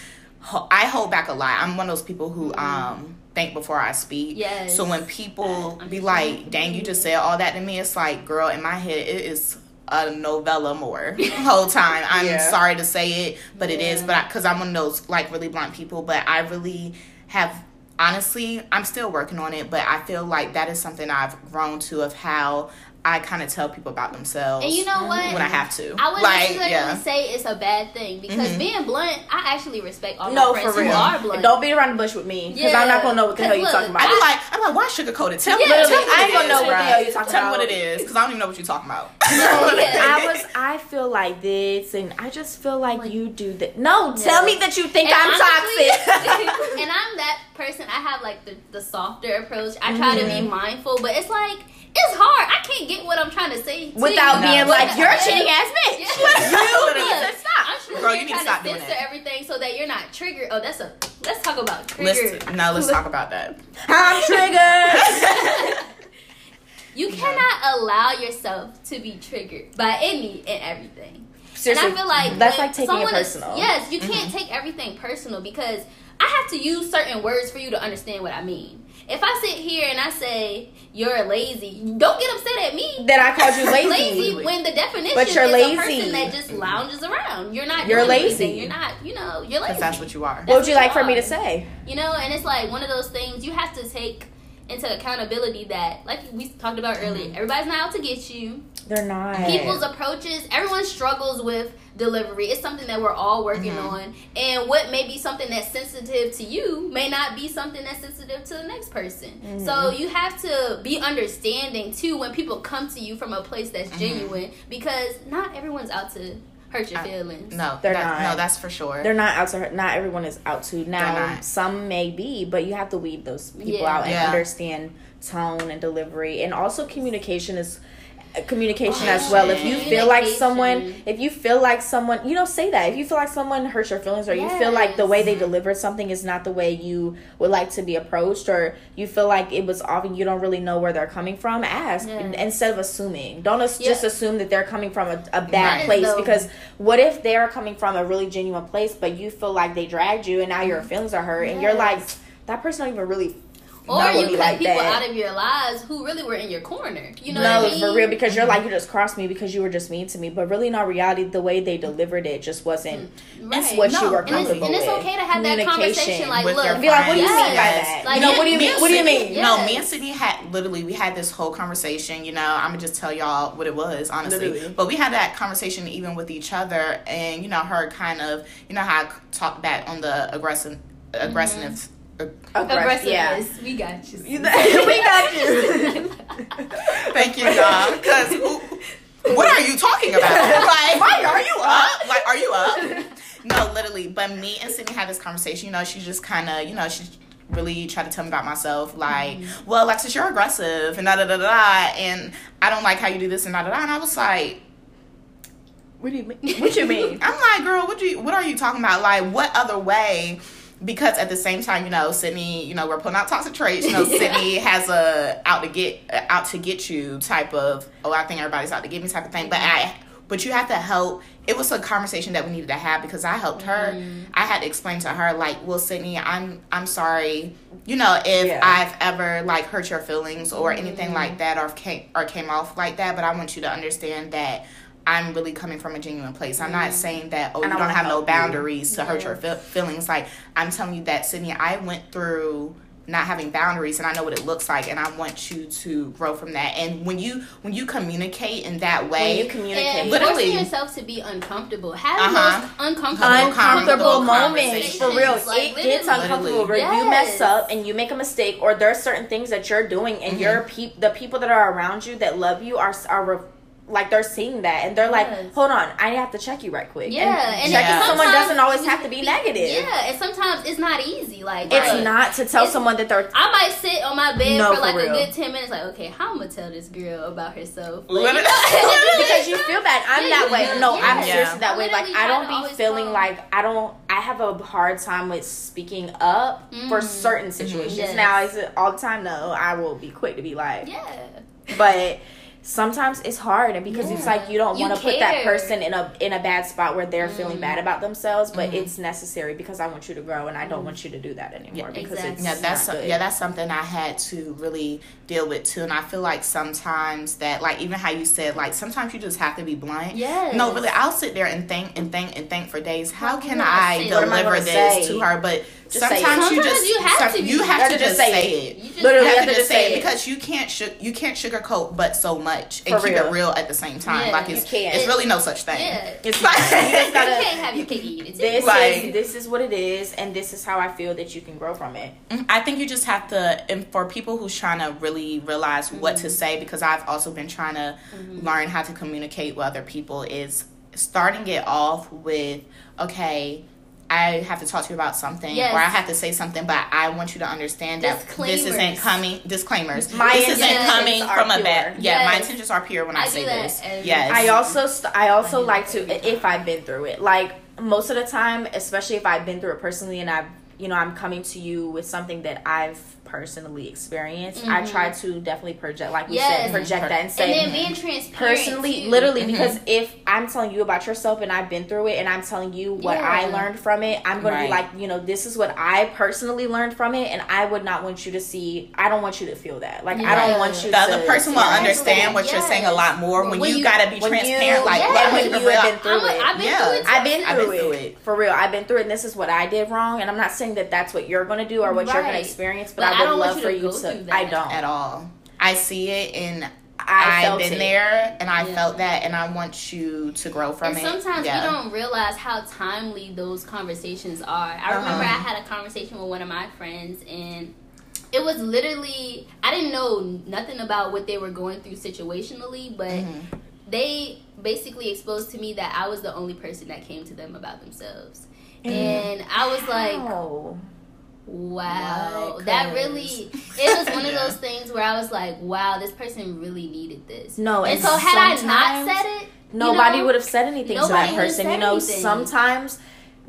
I hold back a lot. I'm one of those people who um think before I speak. Yes. So when people be like, "Dang, you just said all that to me," it's like, girl, in my head, it is a novella more the whole time. I'm Yeah. sorry to say it, but it is. Yeah. But because I'm one of those like really blunt people, but I really have. Honestly, I'm still working on it, but I feel like that is something I've grown to of how I kind of tell people about themselves. And you know what? When I have to, I wouldn't like, necessarily yeah. say it's a bad thing because Mhm. being blunt, I actually respect all No, my for friends real. who are blunt. Don't be around the bush with me because I'm not gonna know what the hell you're talking look, I about. be like, I'm like, why sugarcoat it? Tell me, Yeah, tell me what I ain't gonna know what the hell you're talking Tell me what it is, because I don't even know what you're talking about. yeah. I was. I feel like this, and I just feel like, Like- you do that. No, Yeah. tell me that you think And I'm honestly- toxic. and I'm that person. I have like the, the softer approach. I try to be mindful, but it's like it's hard. I can't get what I'm trying to say to Without you. No. being like, you're a cheating ass bitch. Yeah. you Look, need to stop. I'm sure Girl, you're you need to trying stop doing censor that. everything so that you're not triggered. Oh, that's a. Let's talk about triggered. Let's, no, let's talk about that. I'm triggered. You cannot allow yourself to be triggered by any and everything. Seriously, and I feel like that's like taking it someone is- personal. yes, you can't mm-hmm. take everything personal because I have to use certain words for you to understand what I mean. If I sit here and I say you're lazy, don't get upset at me. That I called you lazy. Lazy when the definition But you're is lazy. a person that just lounges around. You're not. You're lazy. anything. You're not. You know. You're lazy. Because that's what you are. What would you like for me to say? You know, and it's like one of those things you have to take into accountability that, like we talked about earlier, everybody's not out to get you. They're not. People's approaches, everyone struggles with delivery. It's something that we're all working Mhm. on. And what may be something that's sensitive to you may not be something that's sensitive to the next person. Mm-hmm. So you have to be understanding too when people come to you from a place that's Mm-hmm. genuine because not everyone's out to hurt your I- feelings. No, They're that- not. No, that's for sure. They're not out to hurt. Not everyone is out to. Now, some may be, but you have to weed those people Yeah. out and Yeah. understand tone and delivery, and also communication is communication as well. If you feel like someone, if you feel like someone, you know, say that. If you feel like someone hurts your feelings, or you feel like the way they delivered something is not the way you would like to be approached, or you feel like it was often you don't really know where they're coming from, ask Yeah. instead of assuming. Don't as- Yeah. just assume that they're coming from a, a bad That place the- because what if they're coming from a really genuine place, but you feel like they dragged you and now your mm-hmm. feelings are hurt, and you're like, that person don't even really Or know you cut like people that. out of your lives who really were in your corner. You know no, what I mean? for real, because you're like you just crossed me because you were just mean to me, but really, in all reality, the way they delivered it just wasn't hmm. Right. what you No, were and it's, and it's okay to have that Communication conversation. Like, look, your And be like, what do you mean by that? Like, you know, what do you mean? What do you mean? Yeah. No, me and Sydney had literally we had this whole conversation. You know, I'm gonna just tell y'all what it was, honestly. Literally. But we had that conversation even with each other, and you know, her kind of, you know, how I talked back on the aggressive, mm-hmm. aggressive. Aggressive, yeah. aggressiveness. We got you. we got you. Thank you, God. Because what are you talking about? Like, Why are you up? Like, are you up? No, literally. But me and Sydney had this conversation. You know, she just kind of, you know, she really tried to tell me about myself. Like, mm-hmm. well, Alexis, you're aggressive and da da da da, and I don't like how you do this and da da da. And I was like, what do you mean? What you mean? I'm like, girl, what do you, what are you talking about? Like, what other way? Because at the same time, you know, Sydney, you know, we're putting out toxic traits. You know, Sydney has a out to get uh, out to get you type of oh, I think everybody's out to get me type of thing. But I, but you have to help. It was a conversation that we needed to have because I helped her. I had to explain to her like, well, Sydney, I'm I'm sorry. You know, if Yeah. I've ever like hurt your feelings or anything like that, or came or came off like that. But I want you to understand that. I'm really coming from a genuine place. I'm not saying that oh And you I don't have no help you. boundaries to hurt Yeah. your feel- feelings. Like I'm telling you that Sydney, I went through not having boundaries and I know what it looks like and I want you to grow from that. And when you when you communicate in that When way, you communicate, And Literally. forcing yourself to be uncomfortable. Have Uh-huh. the most uncomfortable, uncomfortable Uncomfortable moments for real. Like, it gets literally. uncomfortable where Literally. you mess up and you make a mistake, or there are certain things that you're doing, and your peop the people that are around you that love you are are. Re- like they're seeing that and they're like, hold on, I have to check you right quick. Yeah, and, and checking Yeah. someone doesn't always have to be negative. Yeah, and sometimes it's not easy. Like It's look, not to tell someone that they're I might sit on my bed No, for like for a good ten minutes. Like, okay, how I'm gonna tell this girl about herself? Like, Literally. because you feel bad. I'm Yeah, that way. do. No, I'm Yeah. seriously that way. Like I don't be feeling go- like I don't. I have a hard time with speaking up for Mm. certain situations. Yes. Now, is it all the time? No, I will be quick to be like, yeah, but sometimes it's hard and because it's like you don't want to put that person in a in a bad spot where they're feeling Mm. bad about themselves but Mhm. it's necessary because i want you to grow and i don't Mm. want you to do that anymore Yeah, because exactly. it's yeah, that's not good. yeah, that's something I had to really deal with too. And I feel like sometimes that, like, even how you said, like, sometimes you just have to be blunt. yeah No, really, I'll sit there and think and think and think for days. How What can am I I gonna say? What am I deliver this say? to her? But Just say it. sometimes you just you have some- to be- you have gotta to just just say say it. it. You just Literally, You you have to just say say it it. because you can't su- you can't sugarcoat but so much and For keep real. it real at the same time. Yeah. like it's You can't. it's really no such thing. Yeah. It's Like- you just gotta. you can't have your cake eat it. This Like- is this is what it is, and this is how I feel that you can grow from it. I think you just have to, and for people who's trying to really realize what Mm-hmm. to say, because I've also been trying to learn how to communicate with other people, is starting it off with, okay, I have to talk to you about something, Yes. or I have to say something, but I want you to understand that this isn't coming. Disclaimers. My this isn't intentions coming are from a pure. bad. Yeah, my intentions are pure when I, I say this. every Yes. I also st- I also I like to if I've been through it. Like most of the time, especially if I've been through it personally and I've you know I'm coming to you with something that I've personally experienced. I Mhm. try to definitely project like we Yes. said project that and say, and then being transparent. personally too. literally Mhm. because if i'm telling you about yourself and i've been through it and i'm telling you what i learned from it i'm going to be like you know this is what i personally learned from it and i would not want you to see i don't want you to feel that like i don't want you the to other person will understand what you're saying a lot more when, When you, you- gotta be when you- transparent. like, yeah, let when me you have been through I'm it. I've been Yeah. through it. I've been through, been through it. it. for real. I've been through it, and this is what I did wrong. And I'm not saying that that's what you're gonna do or what you're gonna experience, but, But I I would don't want love you for to you go to. through that. I don't. at all. I see it and I I've felt been it. there and I Yeah. felt that and I want you to grow from and it. sometimes Yeah. we don't realize how timely those conversations are. I remember Uh-huh. I had a conversation with one of my friends, and it was literally I didn't know nothing about what they were going through situationally, but Mhm. they basically exposed to me that I was the only person that came to them about themselves, Mm. and I was like, How? Wow, that really it was one of those things where I was like, wow, this person really needed this. No, and and so had I not said it, you Nobody know, would have said anything to that person. You know, anything. sometimes,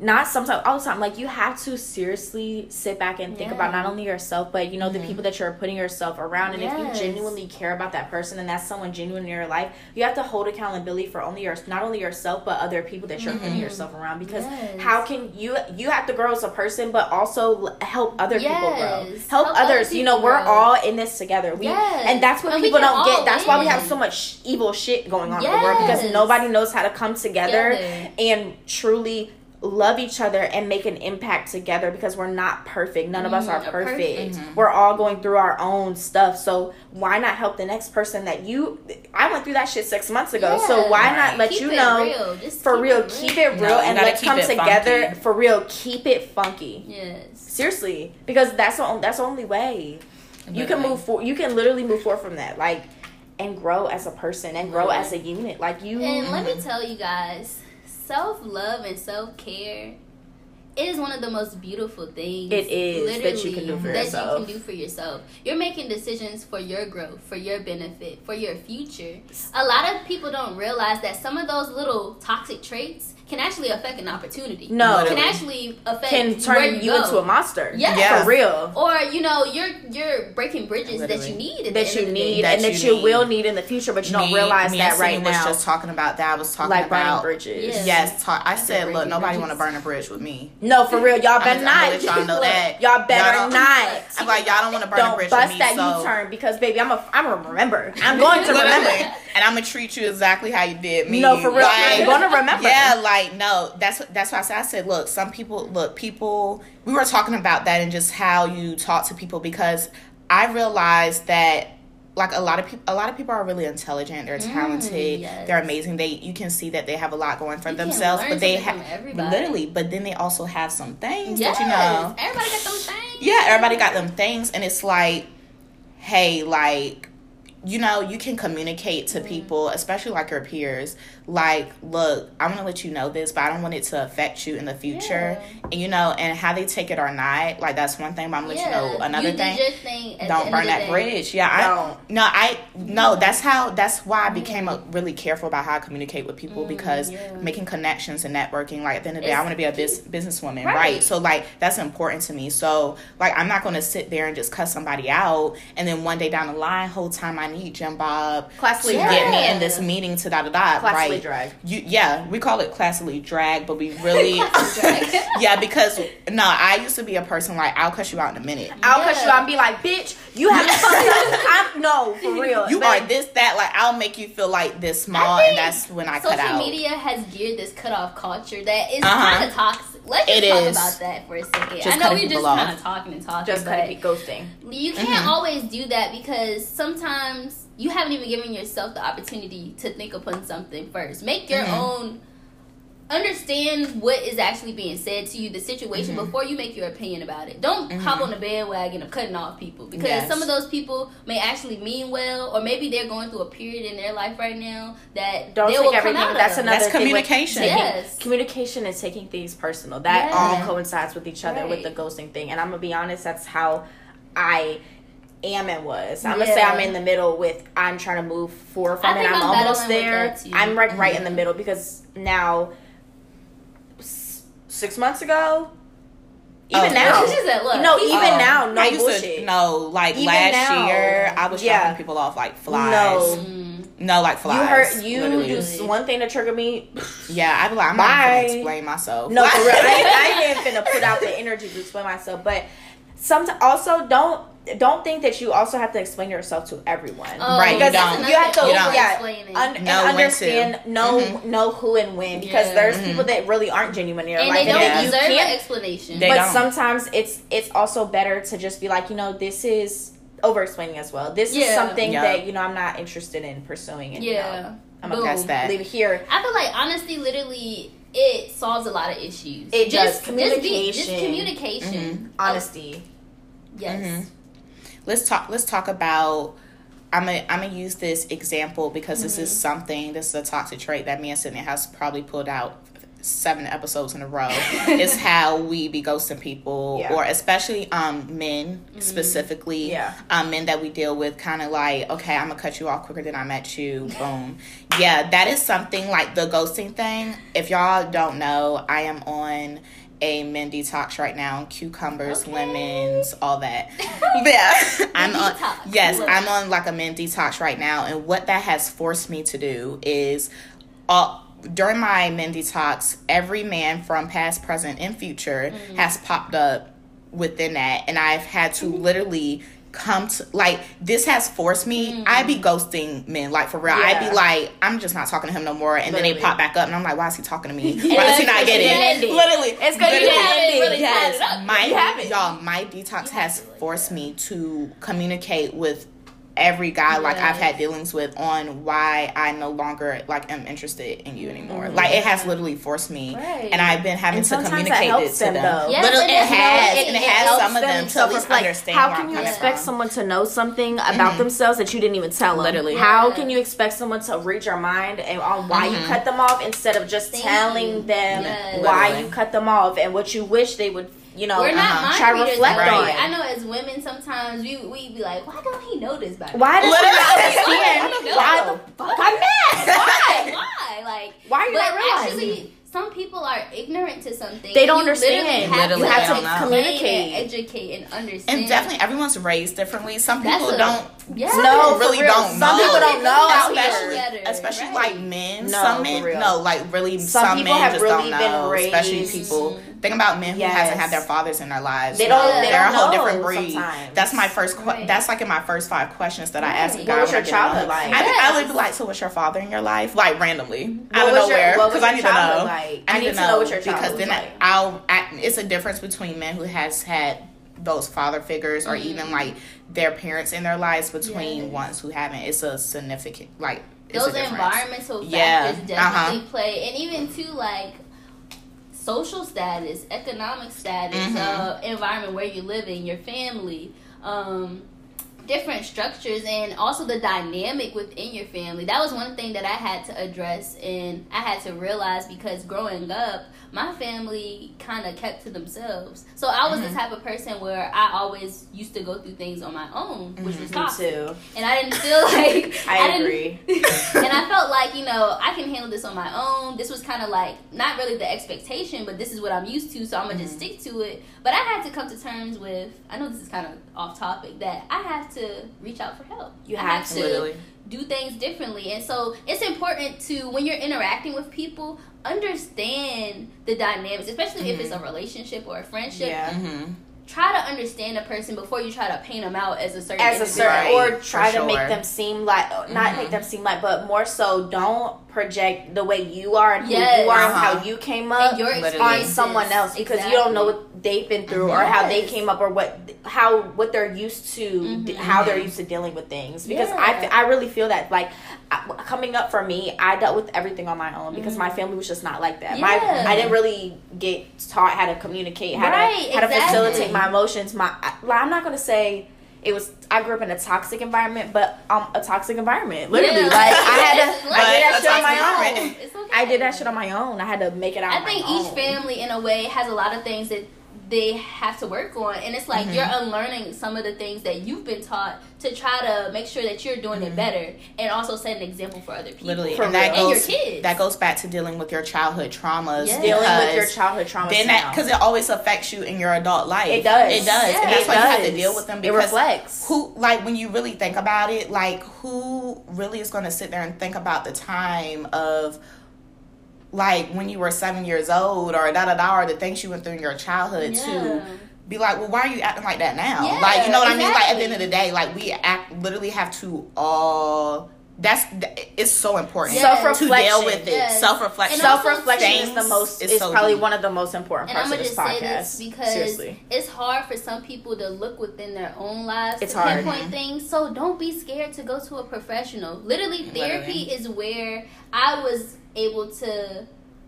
not sometimes, all the time. Like you have to seriously sit back and think Yeah. about not only yourself, but you know the Mhm. people that you're putting yourself around. And if you genuinely care about that person and that's someone genuine in your life, you have to hold accountability for only your not only yourself but other people that you're putting Mhm. yourself around. Because Yes. how can you you have to grow as a person, but also help other people grow, Yes. help, Help other others. You know, we're grow. all in this together. We Yes. and that's what And people don't get. That's why we have so much evil shit going on in the world because nobody knows how to come Together. and truly love each other and make an impact together because we're not perfect. None of us Mm, are are perfect. perfect. Mhm. We're all going through our own stuff. So why not help the next person that you I went through that shit 6 months ago. So why Right. not let Keep you know real. For keep real, it keep it real No, and let's come together funky. for real. Keep it funky. Yes. Seriously, because that's the on- that's the only way you can Literally. move for you can literally move forward from that like and grow as a person and grow Right. as a unit like you And let me tell you guys, self love and self care it is one of the most beautiful things. It is that you can do for that yourself. you can do for yourself. You're making decisions for your growth, for your benefit, for your future. A lot of people don't realize that some of those little toxic traits can actually affect an opportunity. No. can actually affect can where turn you, you go. into a monster Yes. Yeah. for real or you know you're you're breaking bridges that you need at that the you end of the need day. That and that you you will need. need in the future but you don't realize that right Sydney now was just talking about that. I was talking like burning about bridges Yes. Yes, talk, I That's said, look, nobody want to burn a bridge with me. no for real y'all better not just- I'm gonna let y'all know that. y'all better don't- I'm like, y'all don't want to burn a don't bridge bust with me, that so u-turn because baby i'm a i'm a remember i'm going to remember and I'm gonna treat you exactly how you did me. no for real i'm gonna remember Yeah, like no, that's what that's why I said. I said, look, some people, look, people. We were talking about that and just how you talk to people because I realized that like a lot of people, a lot of people are really intelligent. They're talented. Mm, yes. They're amazing. They you can see that they have a lot going for You themselves, but they have literally. But then they also have some things yes. that you know. everybody got those things Yeah, everybody got them things, and it's like, hey, like, you know, you can communicate Mm-hmm. to people, especially like your peers. Like, look, I'm gonna let you know this, but I don't want it to affect you in the future. Yeah. And you know, and how they take it or not, like that's one thing. But I'm gonna let you know another you thing. Did your thing at the Don't burn that day. bridge. Yeah, I Don't. no, I no. That's how. That's why I became a, really careful about how I communicate with people Mm, because yeah. making connections and networking. Like at the end of the day, I want to be a biz, businesswoman, Right. right. So like that's important to me. So like I'm not to sit there and just cuss somebody out, and then one day down the line, whole time I need Jim Bob Classically to Yeah. get me in this meeting to da da da. classically Right? drag You yeah, we call it classically drag, but we really yeah because no, I used to be a person like I'll cuss you out in a minute. I'll Yeah. cut you out and be like, bitch, You have I'm no for real. You But- are this that like I'll make you feel like this small, and that's when I cut out. Social media has geared this cutoff culture that is Uh-huh. kind of toxic. Let's just It talk is. about that for a second. Just I know we're just kind of talking and talking, just but kind of ghosting. you can't Mhm. always do that because sometimes you haven't even given yourself the opportunity to think upon something first. Make your Mhm. own. Understand what is actually being said to you, the situation, Mhm. before you make your opinion about it. Don't hop Mhm. on the bandwagon of cutting off people because Yes. some of those people may actually mean well, or maybe they're going through a period in their life right now that Don't they take will come everything. out That's of. another That's thing with communication. taking- Yes. Communication is taking things personal. That Yeah. all coincides with each other with the ghosting thing. And I'm gonna be honest, that's how I am and was. I'm gonna say I'm in the middle with I'm trying to move forward from I it. I'm, I'm almost there. that, too. I'm like right in the middle because now s- six months ago, even Oh, now, She said, look, no, even Oh, now, no I used bullshit. to no like Even last now. year I was Yeah. dropping people off like flies. No. Mm. No, like flies. You heard you literally. do one thing to trigger me. Yeah, I'd be like, I'm not gonna explain myself. No, for real. I, I ain't finna put out the energy to explain myself, but sometimes also don't don't think that you also have to explain yourself to everyone. Oh, Right, you because don't. you have to You don't. yeah, Explaining. un- and Know to. understand know Mhm. know who and when because Yeah. there's Mhm. people that really aren't genuine in your and life they don't Yeah. you deserve an can't explanation. They but don't. sometimes it's it's also better to just be like you know this is over explaining as well this is something Yeah. that you know i'm not interested in pursuing and you yeah. know, i'm Boom. gonna That's that. leave it here I feel like honestly, literally it solves a lot of issues. It does. just, Just, be, Communication. just communication. Mhm. honesty Yes. Mhm. Let's talk. Let's talk about. I'm gonna I'm gonna use this example because this Mm-hmm. is something. This is a toxic trait that me and Sydney has probably pulled out seven episodes in a row. is how we be ghosting people, Yeah. or especially um men specifically. Yeah. Um, men that we deal with, kind of like, okay, I'm gonna cut you off quicker than I met you. Boom. yeah, that is something like the ghosting thing. If y'all don't know, I am on a men detox right now. Cucumbers, Okay. lemons, all that. yeah, I'm on. Yes, I'm on like a men detox right now, and what that has forced me to do is, all during my men detox, every man from past, present, and future Mm-hmm. has popped up within that, and I've had to literally come to like this has forced me. I be ghosting men like for real. I Yeah. be like i'm just not talking to him no more. And then they pop back up and i'm like why is he talking to me? Why does he not get it? literally. It's literally. you haven't really tied yes. it up. my y'all my detox has have forced me to communicate with every guy like I've had dealings with on why I no longer like am interested in you anymore. Mhm. Like it has literally forced me, Right. and I've been having And to communicate helps it to them, them. Yes, Little, it it- has, it- and it it has some of them them to to at understand How can you coming expect from. someone to know something about Mhm. themselves that you didn't even tell them? Literally. How Yeah. can you expect someone to read your mind and on why you Mhm. cut them off instead of just Thank telling you. them Yes. why Literally. you cut them off and what you wish they would, you know, We're not uh-huh. mind try to readers. reflect though. on it. I know as women sometimes we we be like, why don't he know this by now? Why does he Literally. not Why understand? don't he Why the fuck I'm mad? Why? Why? Like Why are you but not realizing? actually some people are ignorant to something. They don't and you understand. literally Have Literally, to they don't know. explain Communicate. and educate, and understand. And definitely, everyone's raised differently. Some That's people a- don't. Yeah. No, really real. don't Some know. people don't know out especially, here. Better, especially right. like men. No, some men, real. no, like really, Some some, people men have just really don't been know. Especially raised- people. Think about men who Yes. hasn't had their fathers in their lives. They don't- they They're don't a whole know different breed. sometimes. That's my first. Que- Right. That's like in my first five questions that I ask a What was your childhood like? I, Yes. I would be like, so what's your father in your life? Like randomly, out What of was your- nowhere, what was because I your need to know. like? I need to know what your childhood because then like. I'll. I, it's a difference between men who has had those father figures or Mhm. even like their parents in their lives between Yes. ones who haven't. It's a significant like. Those environmental factors Yeah, definitely uh-huh. play, and even too like social status, economic status, Mhm. uh, environment where you live in, your family, um, different structures, and also the dynamic within your family. That was one thing that I had to address, and I had to realize because growing up, my family kind of kept to themselves. So I was Mhm. the type of person where I always used to go through things on my own, which Mhm. was Me toxic too. and I didn't feel like I didn't- agree. and I felt like you know I can handle this on my own. This was kind of like not really the expectation, but this is what I'm used to, so I'm gonna just Mm-hmm. stick to it. But I had to come to terms with. I know this is kind of off topic that I have to reach out for help. You I have to. Literally. do things differently, and so it's important to when you're interacting with people understand the dynamics, especially if it's a relationship or a friendship. Yeah. hmm try to understand a person before you try to paint them out as a certain as a certain Right, or for try to make them seem like not Mhm. make them seem like but more so don't project the way you are and who Yes. you are and Uh-huh. how you came up on someone else because you don't know what they've been through or how they came up or what how what they're used to Mhm. how they're used to dealing with things because Yeah. I, I really feel that like coming up for me I dealt with everything on my own because my Mhm. family was just not like that my I didn't really get taught how to communicate how Right, to how to facilitate my emotions my I'm not gonna say it was I grew up in a toxic environment, but um a toxic environment. Literally. Yeah. Like I had to like- I did that shit on my own. It's okay. I did that shit on my own. I had to make it out. I think my each own. family, in a way, has a lot of things that they have to work on, and it's like Mhm. you're unlearning some of the things that you've been taught to try to make sure that you're doing it Mhm. better, and also set an example for other people. Literally, For and that real. And goes your kids. that goes back to dealing with your childhood traumas. Yes. dealing with your childhood traumas Then that because it always affects you in your adult life. it does. It does, Yeah. and that's It why you have to does. deal with them It because reflects. who like when you really think about it like who really is going to sit there and think about the time of like when you were seven years old or da da da or the things you went through in your childhood Yeah. to be like well why are you acting like that now Yeah, like you know what i mean like at the end of the day like we act literally have to all that's it's so important Yeah. to deal Self-reflection. with it Yes. self-reflection And Self-reflection is the most. is Is so probably deep. one of the most important And I'm parts of this just podcast. say this because Seriously. it's hard for some people to look within their own lives It's to hard. pinpoint Mhm. things. So don't be scared to go to a professional. Literally, therapy Literally. is where I was able to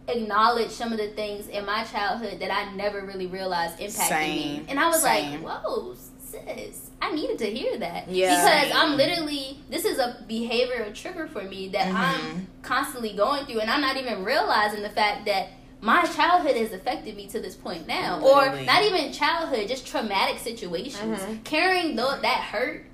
acknowledge some of the things in my childhood that I never really realized impacted me. And I was Same. like, whoa, sis, I needed to hear that. Yeah. Because I'm literally, this is a behavioral trigger for me that Mhm. I'm constantly going through, and I'm not even realizing the fact that my childhood has affected me to this point now, Literally. or not even childhood, just traumatic situations. Mhm. Carrying that hurt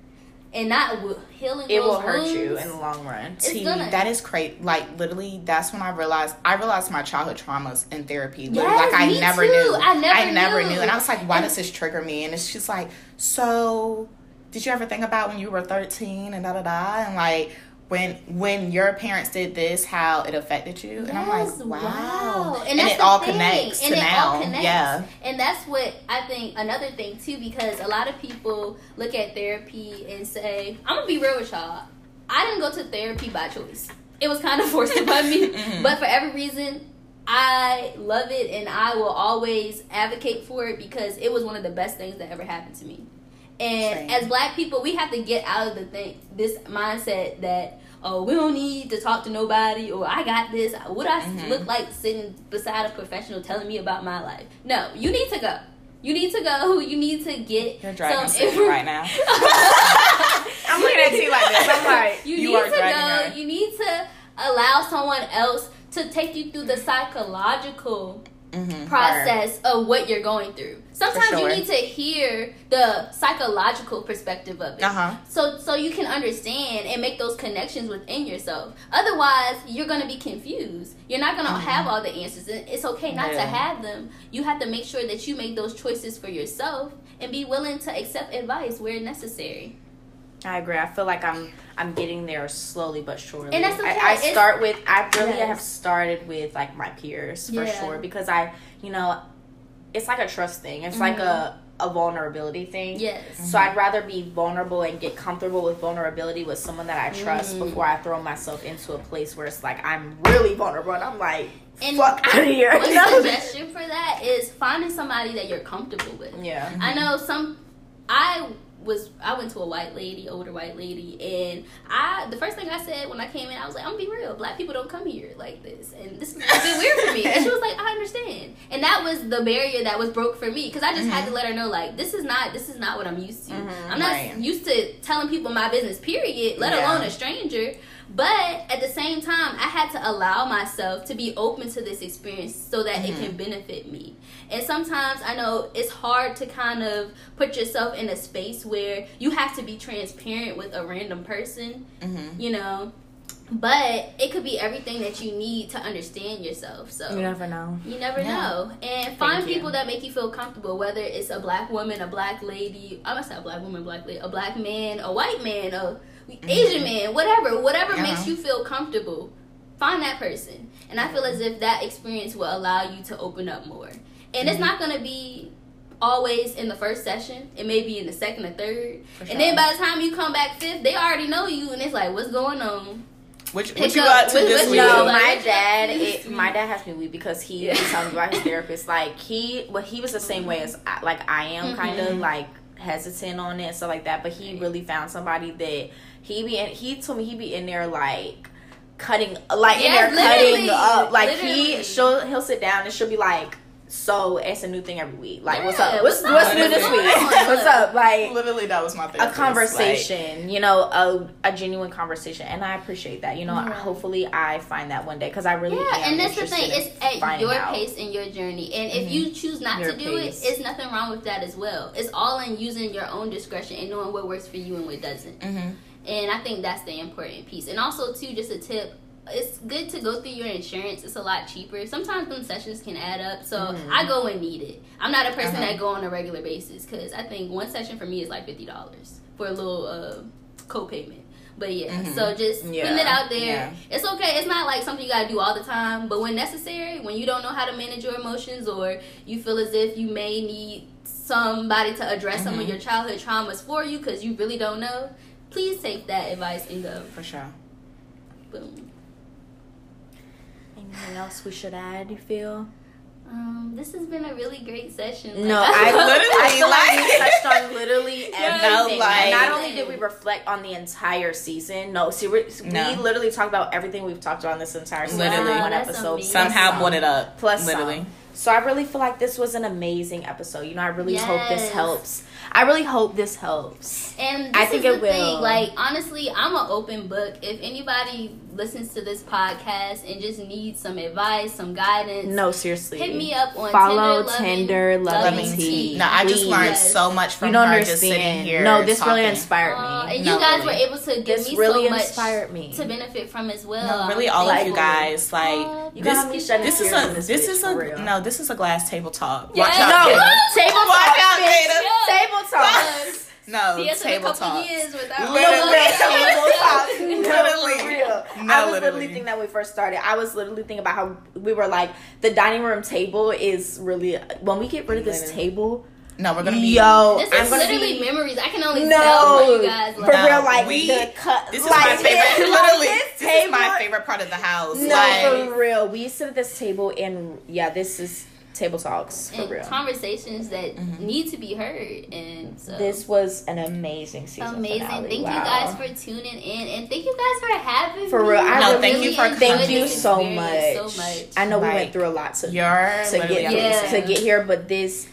and not w- healing It will hurt you in the long run. It's T, gonna- that is crazy. Like literally, that's when I realized I realized my childhood traumas in therapy. Yes, like I never too. knew. I never I never knew. knew. and I was like, why And- does this trigger me? And it's just like, so did you ever think about when you were thirteen and da da da and like when when your parents did this, how it affected you? and I'm like, wow. wow. And, that's it all thing. connects And to it now. all connects. Yeah. And that's what I think another thing too, because a lot of people look at therapy and say, I'm gonna be real with y'all. I didn't go to therapy by choice. It was kind of forced upon me. Mhm. But for every reason, I love it and I will always advocate for it because it was one of the best things that ever happened to me. And Same. as black people, we have to get out of the thing this mindset that oh we don't need to talk to nobody or I got this. What I Mhm. look like sitting beside a professional telling me about my life? No, you need to go. You need to go. You need to get You're dragging some right now. I'm looking at you like this. I'm like, you, you need are to go. her. You need to allow someone else to take you through the psychological hmm process of what you're going through. Sometimes sure. you need to hear the psychological perspective of it. Uh huh. So so you can understand and make those connections within yourself. Otherwise, you're going to be confused. You're not going to Mhm. have all the answers. And it's okay not to have them. You have to make sure that you make those choices for yourself and be willing to accept advice where necessary. I agree. I feel like I'm I'm getting there slowly but surely. And that's okay. I, I start with I really Yes. have started with like my peers for Yeah. sure because I you know it's like a trust thing. It's like a a vulnerability thing. Yes. So I'd rather be vulnerable and get comfortable with vulnerability with someone that I trust Mm. before I throw myself into a place where it's like I'm really vulnerable and I'm like And fuck out of here. Know? suggestion for that is finding somebody that you're comfortable with. yeah. I know some. I was. I went to a white lady, older white lady, and I. The first thing I said when I came in, I was like, "I'm gonna be real. Black people don't come here like this, and this is a bit weird for me." And she was like, "I understand." And that was the barrier that was broke for me because I just had to let her know, like, this is not. This is not what I'm used to. Mhm, I'm not right. used to telling people my business. Period. Let Yeah. alone a stranger. But at the same time, I had to allow myself to be open to this experience so that it Mhm. can benefit me. And sometimes I know it's hard to kind of put yourself in a space where you have to be transparent with a random person, hmm you know. But it could be everything that you need to understand yourself. So You never know. you never Yeah. know. And find you. people that make you feel comfortable, whether it's a black woman, a black lady, I must say a black woman, black lady, a black man, a white man, a Asian mm-hmm. man, whatever, whatever Yeah. makes you feel comfortable. Find that person. And I feel as if that experience will allow you to open up more. And it's mm-hmm. not going to be always in the first session. It may be in the second or third. Sure. And then by the time you come back fifth, they already know you, and it's like, what's going on? Which, Pick what you got to what- this what week? you No, my dad. It, my dad has me weak because he Yeah. was telling me about his therapist. Like he, well, he was the same way as I, like I am, kind of mm-hmm. like hesitant on it and stuff like that. But he really found somebody that he be. In, he told me he be in there like cutting, like in there cutting up. Like Literally. he, she'll he'll sit down and she'll be like. So it's a new thing every week. Like, what's up? What's what's what's new this week? What's up? Like, Literally, that was my thing. a therapist. conversation, you know, a, a genuine conversation, and I appreciate that. You know, Yeah. hopefully I find that one day because I really Yeah, am and that's the interested thing. It's at your out. pace and your journey. And if Mhm. you choose not Your to do pace. it, it's nothing wrong with that as well. It's all in using your own discretion and knowing what works for you and what doesn't. Mm-hmm. And I think that's the important piece. And also, too, just a tip. It's good to go through your insurance. It's a lot cheaper. Sometimes them sessions can add up. So Mhm. I go when needed. I'm not a person Uh-huh. that go on a regular basis because I think one session for me is like fifty dollars for a little uh, co-payment. But yeah, Mhm. so just Yeah. putting it out there. Yeah. It's okay. It's not like something you gotta do all the time. But when necessary, when you don't know how to manage your emotions or you feel as if you may need somebody to address some of Mhm. your childhood traumas for you because you really don't know, please take that advice and go. For sure. Boom. Anything else we should add? You feel? Um, this has been a really great session. No, I literally, I like we touched on literally everything. no, like- not only did we reflect on the entire season, no, see, we, No. we literally talked about everything we've talked about in this entire season Literally. in one episode. amazing. Somehow Plus brought it up. Plus literally. some. So I really feel like this was an amazing episode. You know, I really hope this helps. I really hope this helps. And I this think is it the thing, will. Like honestly, I'm an open book. If anybody listens to this podcast and just needs some advice, some guidance, No, seriously. hit me up on Follow Tinder, Tender Loving Loving Tea. tea. No, I just Please. learned so much from You don't her just sitting here. No, this really talking. inspired Uh, me. and No, you guys really. were able to give This me really so much inspired me. to benefit from as well. No, really, all of you guys. Like, Uh, You this, got me shedding this is a this this is a no. This is a glass table talk. Yes. Watch out, No, Jada. table Watch talk, out, bitch. Jada. Table talk. Yes. No, See us a table couple talk. years without Literally. table. No, Literally. real. No, I was literally literally. thinking that when we first started. I was literally thinking about how we were like the dining room table is really when we get rid of this Literally. table. No, we're gonna be. Yo, This I'm is gonna literally be memories. I can only no tell what you guys for like. No, real. Like we- the cut. This is like, my favorite. like Literally, this this is my favorite part of the house. No, like, for real. We used to sit at this table and yeah, this is table talks for and real. conversations that Mhm. need to be heard. And so This was an amazing season. amazing. finale. Thank Wow. you guys for tuning in, and thank you guys for having For me. For real, I No, really thank you for Thank you so much. So much. I know we went through a lot to you're to get amazing. to get here, but this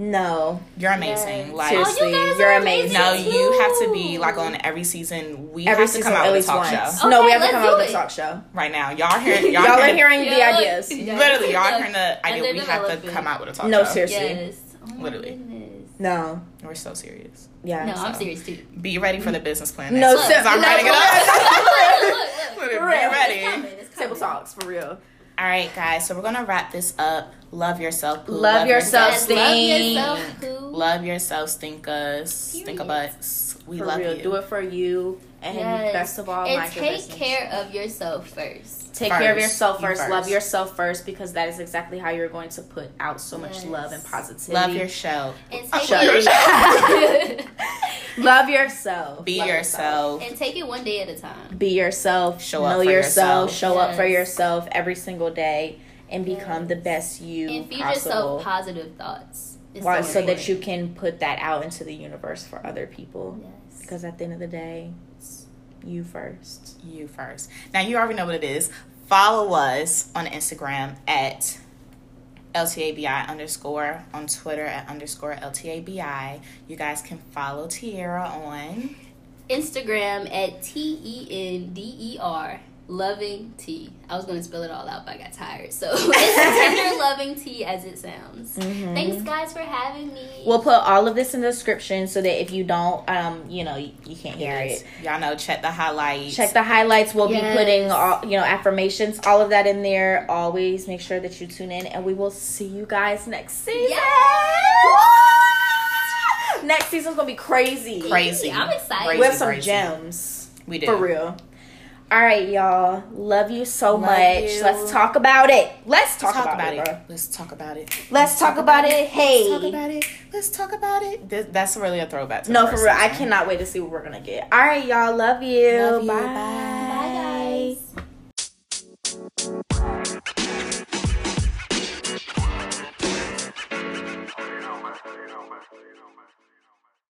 no. You're amazing. Yes. Like, Seriously, Oh, you guys you're are amazing. no, amazing. you have to be like on every season. We Every have to season, come out at with a least talk once. show no, we have to come out with a talk show. right now. Y'all hearing? Y'all, Y'all are hearing? hearing the ideas. yeah. Literally, y'all Yeah. hearing the idea. We have to come out with a talk No, show. No, seriously. Yes. Oh my Literally. goodness. No, We're so serious. yeah. No, I'm serious too. Be ready for the business plan. No, next ser- week, 'cause I'm no, writing it up. Look, look, look. Literally, For Be ready. It's coming. Table talks for real. All right, guys. So we're gonna wrap this up. Love yourself. Pooh. Love yourself, Yes, Stink. love yourself, Pooh. Love yourself, stinkers, Period. stinker butts. We for love real. you. Do it for you, and Yes. best of all, and take care of yourself first. Take care of First. yourself You first. first. Love yourself first because that is exactly how you're going to put out so much Yes. love and positivity. Love your show. And take shut it, Love yourself. Be Love yourself. and take it one day at a time. Be yourself. Show up know for yourself. yourself. Show up for yourself every single day, and become the best you and feed possible. yourself positive thoughts. It's Why, so so that you can put that out into the universe for other people. Yes. Because at the end of the day, it's you first. You first. Now you already know what it is. Follow us on Instagram at LTABI underscore on Twitter at underscore LTABI. You guys can follow Tierra on Instagram at T E N D E R loving tea. I was gonna spell it all out, but I got tired. So it's tender loving tea as it sounds. Thanks guys for having me. We'll put all of this in the description so that if you don't, um, you know, you, you can't hear Yes. it. Y'all know, check the highlights. Check the highlights. We'll Yes. be putting all, you know, affirmations, all of that in there. Always make sure that you tune in, and we will see you guys next season. Next season's gonna be crazy. Crazy. I'm excited. Crazy, We have some crazy. gems We do. for real. All right, y'all. Love you so Love much. you. Let's talk about it. Let's talk, Talk, about, about, it. it. bro. Let's talk about it. Let's talk about it. Hey. Let's talk about it. Let's talk about it. Th- that's really a throwback. To No, for real. I cannot wait to see what we're gonna get. All right, y'all. Love you. Love you. Bye. Bye. Bye, guys.